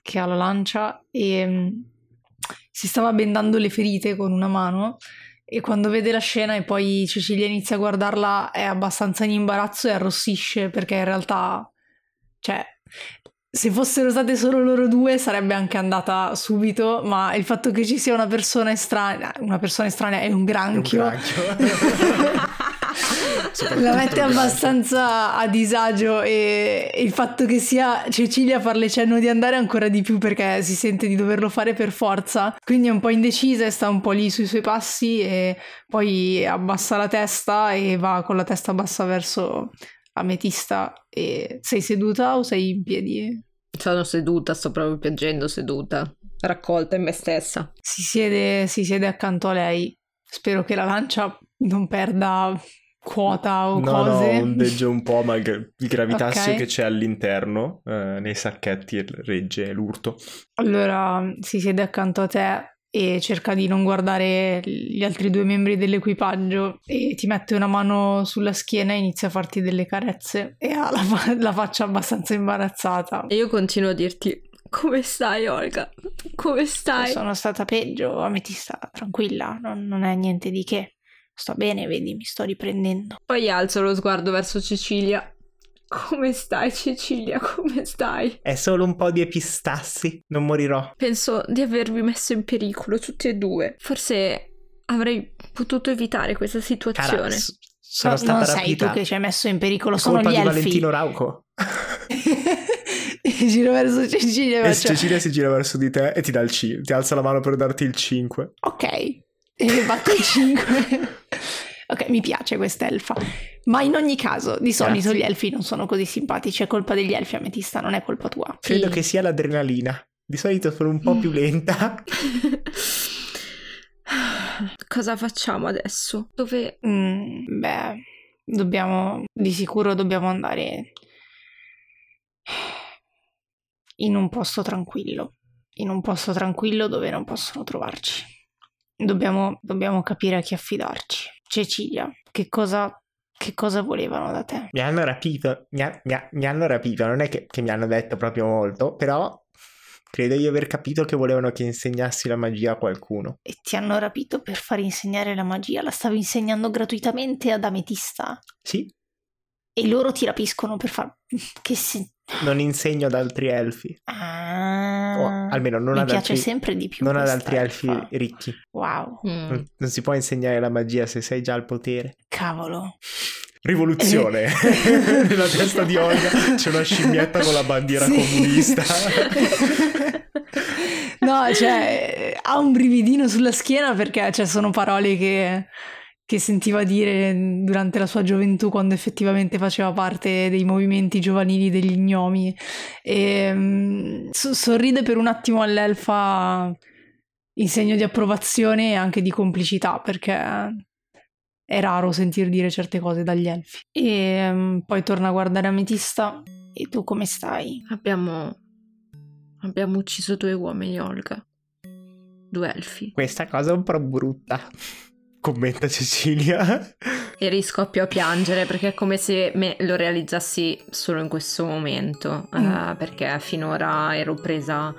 che ha la lancia, e mm, si stava bendando le ferite con una mano e quando vede la scena e poi Cecilia inizia a guardarla è abbastanza in imbarazzo e arrossisce perché in realtà, cioè, se fossero state solo loro due sarebbe anche andata subito, ma il fatto che ci sia una persona estranea, una persona estranea è un granchio. È un granchio. La mette abbastanza a disagio e, e il fatto che sia Cecilia a farle cenno di andare ancora di più perché si sente di doverlo fare per forza. Quindi è un po' indecisa e sta un po' lì sui suoi passi e poi abbassa la testa e va con la testa bassa verso Ametista. E sei seduta o sei in piedi? Sono seduta, sto proprio piangendo seduta, raccolta in me stessa. Si siede, si siede accanto a lei. Spero che la lancia non perda quota o no, cose. No, ondeggia un po', ma il gravitassio okay. che c'è all'interno, eh, nei sacchetti, regge l'urto. Allora si siede accanto a te e cerca di non guardare gli altri due membri dell'equipaggio e ti mette una mano sulla schiena e inizia a farti delle carezze e ha la, fa- la faccia abbastanza imbarazzata. E io continuo a dirti come stai Olga? Come stai? Sono stata peggio, Ametista, tranquilla, non, non è niente di che. Sto bene, vedi, mi sto riprendendo. Poi alzo lo sguardo verso Cecilia come stai Cecilia? Come stai? È solo un po' di epistassi, non morirò. Penso di avervi messo in pericolo tutti e due. Forse avrei potuto evitare questa situazione. Cara, s- sono no, stata non rapita. sei tu che ci hai messo in pericolo, sono colpa gli di elfi. Valentino Rauco. giro verso Cecilia e faccio... Cecilia si gira verso di te e ti dà il 5 ti alza la mano per darti il 5 ok e batto il 5 ok mi piace quest'elfa ma in ogni caso, di solito Grazie. gli elfi non sono così simpatici, è colpa degli elfi, Ametista, non è colpa tua. Credo sì. che sia l'adrenalina. Di solito sono un po' più lenta. Cosa facciamo adesso? Dove... Mm, beh, dobbiamo... Di sicuro dobbiamo andare in un posto tranquillo. In un posto tranquillo dove non possono trovarci. Dobbiamo, dobbiamo capire a chi affidarci. Cecilia, che cosa che cosa volevano da te? Mi hanno rapito, mi, ha, mi, ha, mi hanno rapito, non è che, che, mi hanno detto proprio molto, però credo di aver capito che volevano che insegnassi la magia a qualcuno. E ti hanno rapito per far insegnare la magia? La stavi insegnando gratuitamente ad Ametista? Sì. E loro ti rapiscono per far... che si... Non insegno ad altri elfi. Ah, o almeno non mi ad piace altri, sempre di più. Non ad altri elfi ricchi. Wow. Mm. Non, non, si può insegnare la magia se sei già al potere. Cavolo. Rivoluzione. Nella testa di Olga c'è una scimmietta con la bandiera sì. comunista. no, cioè, ha un brividino sulla schiena perché cioè, sono parole che che sentiva dire durante la sua gioventù quando effettivamente faceva parte dei movimenti giovanili degli gnomi. E um, sorride per un attimo all'elfa in segno di approvazione e anche di complicità perché è raro sentir dire certe cose dagli elfi. E um, poi torna a guardare Ametista. E tu come stai? Abbiamo abbiamo ucciso due uomini Olga. Due elfi. Questa cosa è un po' brutta commenta Cecilia. E riscoppio a piangere perché è come se me lo realizzassi solo in questo momento, mm. uh, perché finora ero presa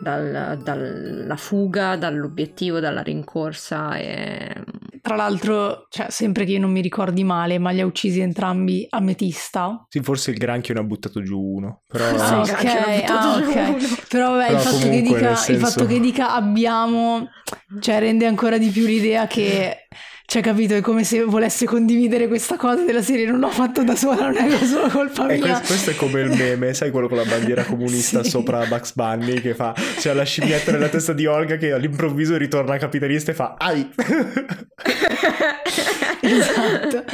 dal, dalla fuga, dall'obiettivo, dalla rincorsa e... Tra l'altro, cioè, sempre che io non mi ricordi male, ma li ha uccisi entrambi a Metista. Sì, forse il granchio ne ha buttato giù uno. Però... Ah, ok, ah, ok. Però vabbè, però il, fatto comunque, dica, senso... il fatto che dica abbiamo, cioè rende ancora di più l'idea che... Cioè, capito? È come se volesse condividere questa cosa della serie. Non l'ho fatto da sola, non è solo colpa mia. Questo, questo, è come il meme, sai quello con la bandiera comunista sì. sopra Bugs Bunny che fa. C'è la scimmietta nella testa di Olga che all'improvviso ritorna capitalista e fa Ai! esatto.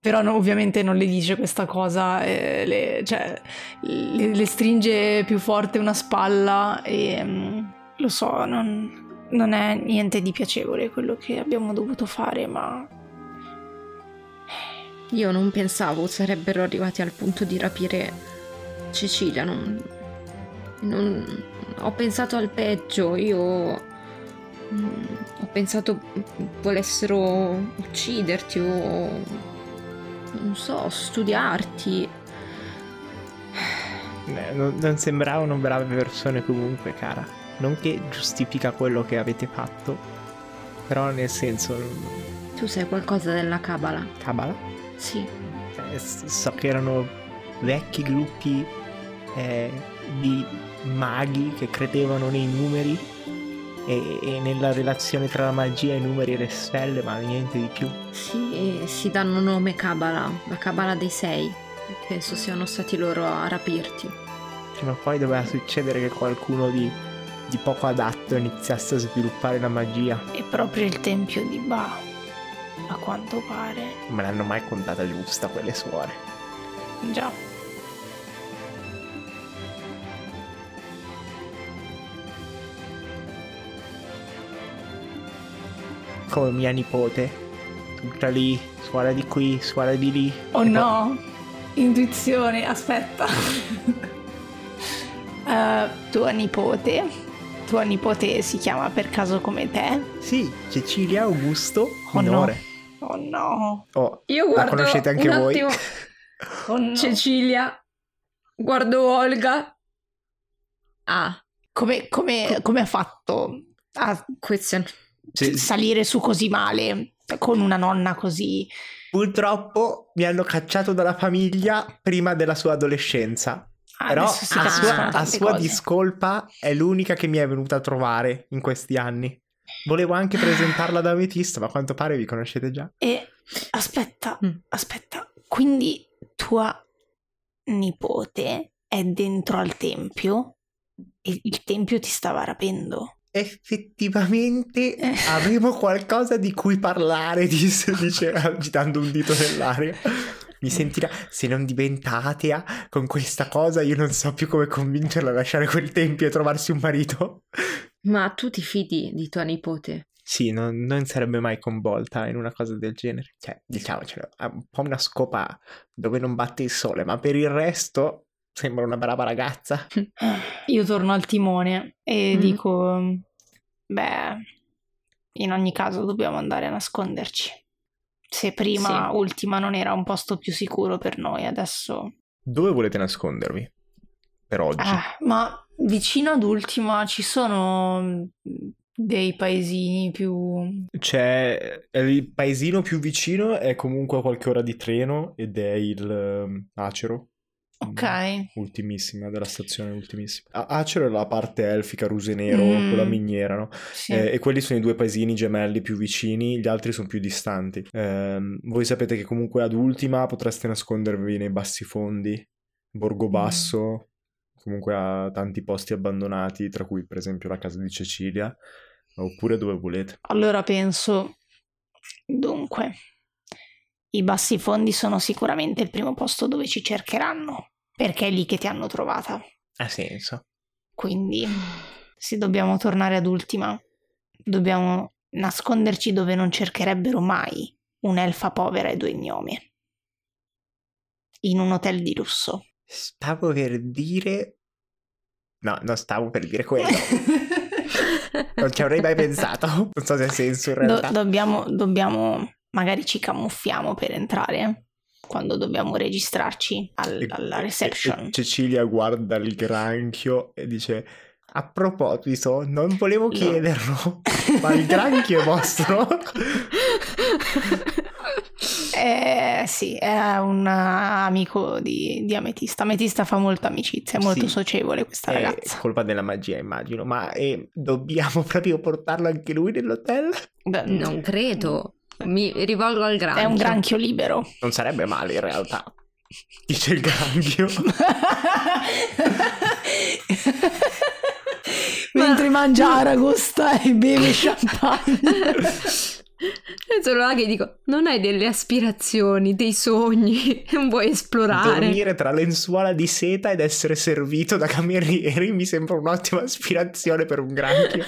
Però no, ovviamente non le dice questa cosa, eh, le, cioè, le, le, stringe più forte una spalla e um, lo so, non, non è niente di piacevole quello che abbiamo dovuto fare, ma... Io non pensavo sarebbero arrivati al punto di rapire Cecilia, non... non... Ho pensato al peggio, io... Mm, ho pensato volessero ucciderti o... Non so, studiarti. Non, non sembravano brave persone comunque, cara non che giustifica quello che avete fatto, però nel senso... Tu sai qualcosa della Kabbalah? Kabbalah? Sì. Eh, so che erano vecchi gruppi eh, di maghi che credevano nei numeri e, e nella relazione tra la magia, i numeri e le stelle, ma niente di più. Sì, si danno nome Kabbalah, la Kabbalah dei sei. Penso siano stati loro a rapirti. Prima o poi doveva succedere che qualcuno di, di poco adatto iniziasse a sviluppare la magia. È proprio il tempio di Ba, a quanto pare. Non me l'hanno mai contata giusta quelle suore. Già. Come mia nipote. Tutta lì, suora di qui, suora di lì. Oh E poi- no, intuizione, aspetta. Eh, tua nipote, tua nipote si chiama per caso come te? Sì, Cecilia Augusto Oh no. minore. Oh no, Oh, Io la guardo conoscete anche un voi. attimo oh no. Cecilia, guardo Olga. Ah, Come, come- come ha fatto a questo Sì, salire su così male con una nonna così? Purtroppo mi hanno cacciato dalla famiglia prima della sua adolescenza. Ah, Però a sua, a sua discolpa è l'unica che mi è venuta a trovare in questi anni. Volevo anche presentarla da Ametista, ma a quanto pare vi conoscete già. E aspetta, Mm. aspetta, quindi tua nipote è dentro al tempio e il tempio ti stava rapendo? Effettivamente Eh. avremo qualcosa di cui parlare, disse, dice agitando un dito nell'aria. Mi sentirà, se non diventa atea con questa cosa, io non so più come convincerla a lasciare quel tempio e trovarsi un marito. Ma tu ti fidi di tua nipote? Sì, non, non sarebbe mai coinvolta in una cosa del genere. Cioè, diciamocelo, ha un po' una scopa dove non batte il sole, ma per il resto sembra una brava ragazza. Io torno al timone e Mm. dico, beh, in ogni caso dobbiamo andare a nasconderci. Se prima, Sì. ultima, non era un posto più sicuro per noi, adesso... Dove volete nascondervi? Per oggi. Ah, ma vicino ad ultima ci sono mm, dei paesini più... C'è eh, il paesino più vicino è comunque a qualche ora di treno ed è il ehm, Acero. Ok. Mm, Ultimissima, della stazione ultimissima. A- Acero è la parte elfica, Rusenero, Mm. quella miniera, no? Sì. Eh, e quelli sono i due paesini gemelli più vicini, gli altri sono più distanti. Ehm, voi sapete che comunque ad ultima potreste nascondervi nei bassi fondi, Borgo Basso, comunque a tanti posti abbandonati, tra cui per esempio la casa di Cecilia, oppure dove volete. Allora penso, dunque, i bassi fondi sono sicuramente il primo posto dove ci cercheranno, perché è lì che ti hanno trovata. Ha senso. Quindi, se dobbiamo tornare ad ultima, dobbiamo nasconderci dove non cercherebbero mai un'elfa povera e due gnomi. In un hotel di lusso. Stavo per dire... No, non stavo per dire quello. Non ci avrei mai pensato. Non so se ha senso in Do- realtà. dobbiamo, dobbiamo, magari ci camuffiamo per entrare quando dobbiamo registrarci al- E- alla e- reception. e Cecilia guarda il granchio e dice... A proposito, non volevo No. chiederlo, ma il granchio è vostro? Eh, sì, è un amico di, di Ametista. Ametista fa molta amicizia, è molto Sì. socievole questa È ragazza. colpa della magia, immagino. Ma eh, dobbiamo proprio portarlo anche lui nell'hotel? Beh, Non credo. Mi rivolgo al granchio. È un granchio libero. Non sarebbe male in realtà. Dice il granchio. Mentre mangia aragosta e beve champagne. Sono là che dico, non hai delle aspirazioni, dei sogni, non vuoi esplorare. Dormire tra lenzuola di seta ed essere servito da camerieri mi sembra un'ottima aspirazione per un granchio.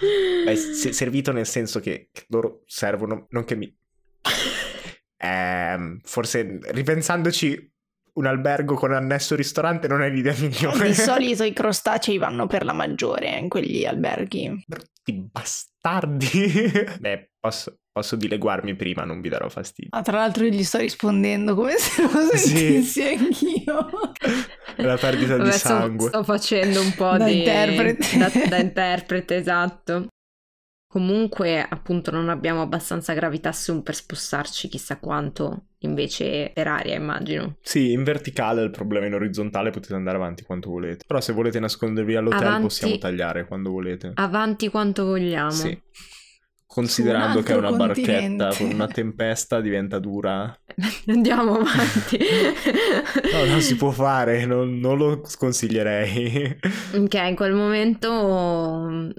Beh, se- servito nel senso che loro servono, non che mi... Ehm, forse ripensandoci, un albergo con annesso ristorante non è l'idea migliore. Di solito i crostacei vanno per la maggiore in quegli alberghi. Brutti bastardi. Beh, posso, posso dileguarmi prima, non vi darò fastidio. Ah, tra l'altro io gli sto rispondendo come se lo Sì. sentissi anch'io. È la perdita Vabbè, di sto, sangue. sto facendo un po' Da di... interprete. Da, da interprete, esatto. Comunque, appunto, non abbiamo abbastanza gravitazione per spostarci chissà quanto, invece per aria, immagino. Sì, in verticale è il problema, in orizzontale potete andare avanti quanto volete. Però se volete nascondervi all'hotel Avanti- possiamo tagliare quando volete. Avanti quanto vogliamo. Sì. Considerando che è un una altro barchetta continente. con una tempesta diventa dura. Andiamo avanti. No, non si può fare, non, non lo sconsiglierei. Ok, in quel momento mm,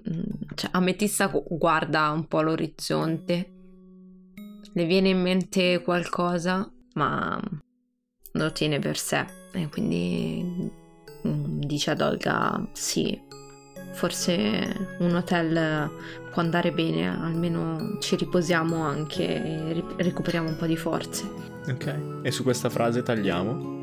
cioè, Ametista gu- guarda un po' l'orizzonte, le viene in mente qualcosa, ma lo tiene per sé e quindi mm, dice ad Olga sì, forse un hotel può andare bene, almeno ci riposiamo anche e ri- recuperiamo un po' di forze. Ok. E su questa frase tagliamo.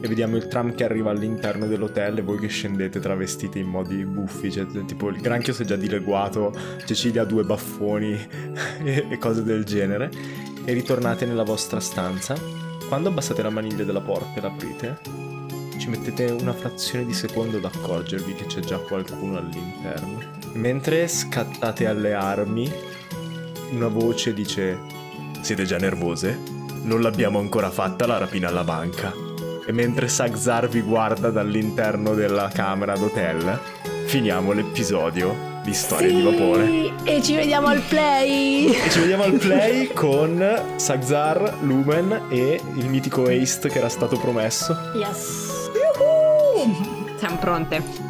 E vediamo il tram che arriva all'interno dell'hotel e voi che scendete travestiti in modi buffi, cioè tipo il granchio si è già dileguato, Cecilia ha due baffoni e cose del genere e ritornate nella vostra stanza. Quando abbassate la maniglia della porta e l'aprite, ci mettete una frazione di secondo ad accorgervi che c'è già qualcuno all'interno. Mentre scattate alle armi, una voce dice: Siete già nervose? Non l'abbiamo ancora fatta la rapina alla banca. E mentre Sagzar vi guarda dall'interno della camera d'hotel, finiamo l'episodio di Storie di Vapore. E ci vediamo al play! E ci vediamo al play con Sagzar, Lumen e il mitico Ace che era stato promesso. Yes! Siamo pronte.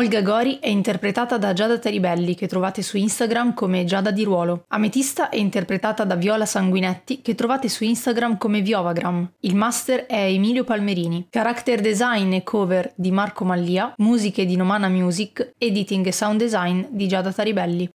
Olga Gori è interpretata da Giada Teribelli, che trovate su Instagram come Giada di Ruolo. Ametista è interpretata da Viola Sanguinetti, che trovate su Instagram come Viovagram. Il master è Emilio Palmerini. Character design e cover di Marco Mallia, musiche di Nomana Music, editing e sound design di Giada Taribelli.